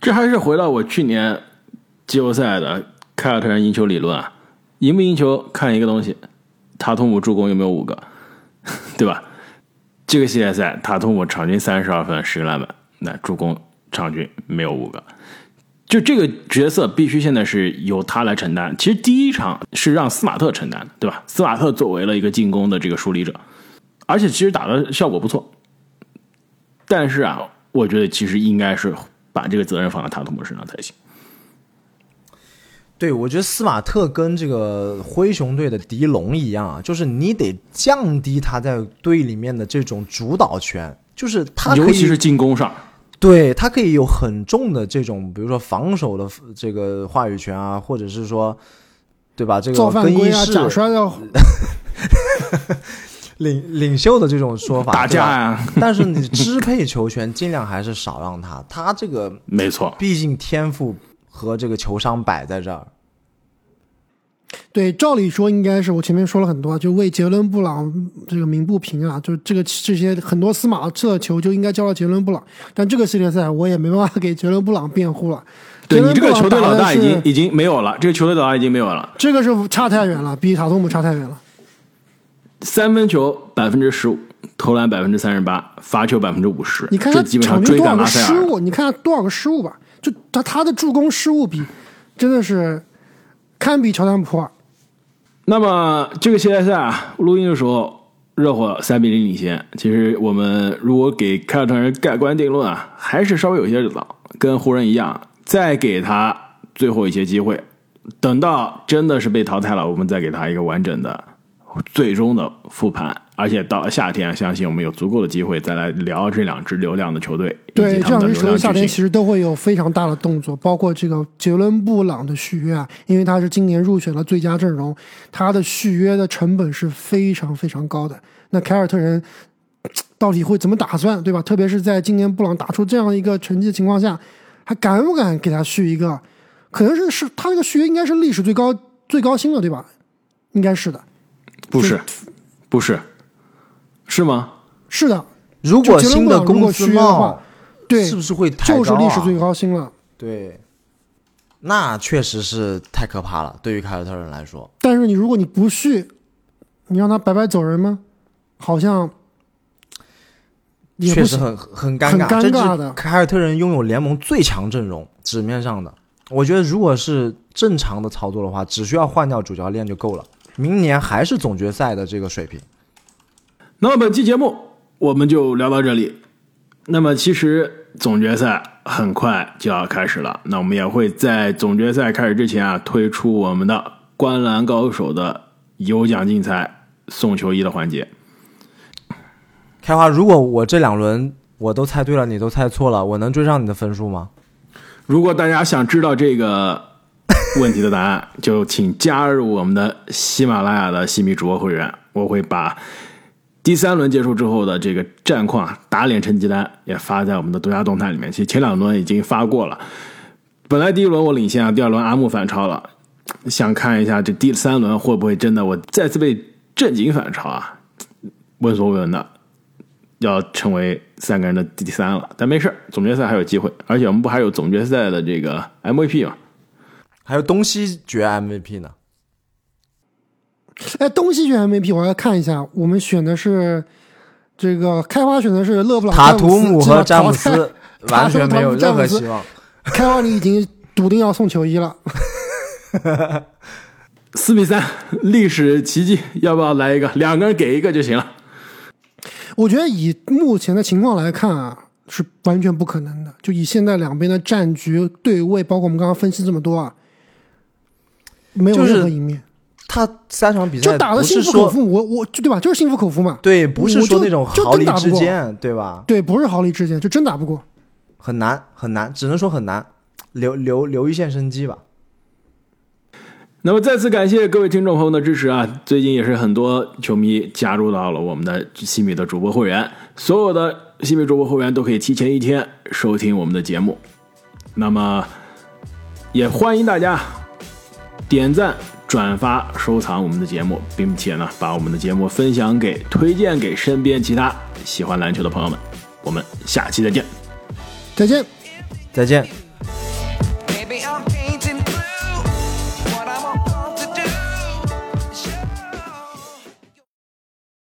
这还是回到我去年季后赛的凯尔特人赢球理论啊，赢不赢球看一个东西，塔图姆助攻有没有五个，对吧？这个系列赛塔图姆场均三十二分十个篮板，那助攻场均没有五个。就这个角色必须现在是由他来承担。其实第一场是让斯马特承担的，对吧？斯马特作为了一个进攻的这个梳理者，而且其实打的效果不错。但是啊，我觉得其实应该是把这个责任放在塔图姆身上才行。对，我觉得斯马特跟这个灰熊队的迪龙一样啊，就是你得降低他在队里面的这种主导权，就是他尤其是进攻上。对他可以有很重的这种，比如说防守的这个话语权啊，或者是说，对吧？这个做饭归啊，假摔的 领领袖的这种说法，打架呀。但是你支配球权，尽量还是少让他。他这个没错，毕竟天赋和这个球商摆在这儿。对，照理说应该是我前面说了很多，就为杰伦布朗这个鸣不平啊，就这个这些很多司马特球就应该交到杰伦布朗，但这个系列赛我也没办法给杰伦布朗辩护了。对你这个球队老大已经已经没有了，这个球队老大已经没有了，这个是差太远了，比塔图姆差太远了。三分球百分之十五，投篮百分之三十八，罚球百分之五十，你看他基本上追赶拉塞尔。失误，你看多少个失误吧？就他他的助攻失误比真的是堪比乔丹普尔。那么这个系列赛啊，录音的时候，热火三比零领先。其实我们如果给凯尔特人盖棺定论啊，还是稍微有些早，跟湖人一样，再给他最后一些机会，等到真的是被淘汰了，我们再给他一个完整的、最终的复盘。而且到了夏天，相信我们有足够的机会再来聊这两支流量的球队。对，这两支球队夏天其实都会有非常大的动作，包括这个杰伦布朗的续约啊，因为他是今年入选了最佳阵容，他的续约的成本是非常非常高的。那凯尔特人到底会怎么打算，对吧？特别是在今年布朗打出这样一个成绩的情况下，还敢不敢给他续一个？可能是是他这个续约应该是历史最高最高薪了，对吧？应该是的。不是，不是。是吗？是的，如果新的工资帽，对，是不是会就是历史最高薪了？对，那确实是太可怕了，对于凯尔特人来说。但是你如果你不续，你让他白白走人吗？好像确实很很尴尬，很尴尬的。凯尔特人拥有联盟最强阵容，纸面上的，我觉得如果是正常的操作的话，只需要换掉主教练就够了，明年还是总决赛的这个水平。那么本期节目我们就聊到这里。那么其实总决赛很快就要开始了，那我们也会在总决赛开始之前啊推出我们的《观澜高手》的有奖竞猜送球衣的环节。开花，如果我这两轮我都猜对了，你都猜错了，我能追上你的分数吗？如果大家想知道这个问题的答案，就请加入我们的喜马拉雅的西米主播会员，我会把。第三轮结束之后的这个战况打脸成绩单也发在我们的独家动态里面。其实前两轮已经发过了。本来第一轮我领先啊，第二轮阿木反超了。想看一下这第三轮会不会真的我再次被正经反超啊？闻所未闻的，要成为三个人的第三了。但没事总决赛还有机会，而且我们不还有总决赛的这个 MVP 吗？还有东西决 MVP 呢。哎，东西选 MVP，我要看一下。我们选的是这个开花，选的是勒布朗、塔图姆和詹姆斯。完全没有任何希望。开花你已经笃定要送球衣了。四比三，历史奇迹，要不要来一个？两个人给一个就行了。我觉得以目前的情况来看啊，是完全不可能的。就以现在两边的战局对位，包括我们刚刚分析这么多啊，没有就是任何一面，他三场比赛就打的心服口服。我我就对吧？就是心服口服嘛。对，不是说那种就毫厘之间，对吧？对，不是毫厘之间，就真打不过。很难很难，只能说很难，留留留一线生机吧。那么再次感谢各位听众朋友的支持啊！最近也是很多球迷加入到了我们的西米的主播会员，所有的西米主播会员都可以提前一天收听我们的节目。那么也欢迎大家点赞、转发、收藏我们的节目，并且呢把我们的节目分享给、推荐给身边其他喜欢篮球的朋友们。我们下期再见。再见。再见。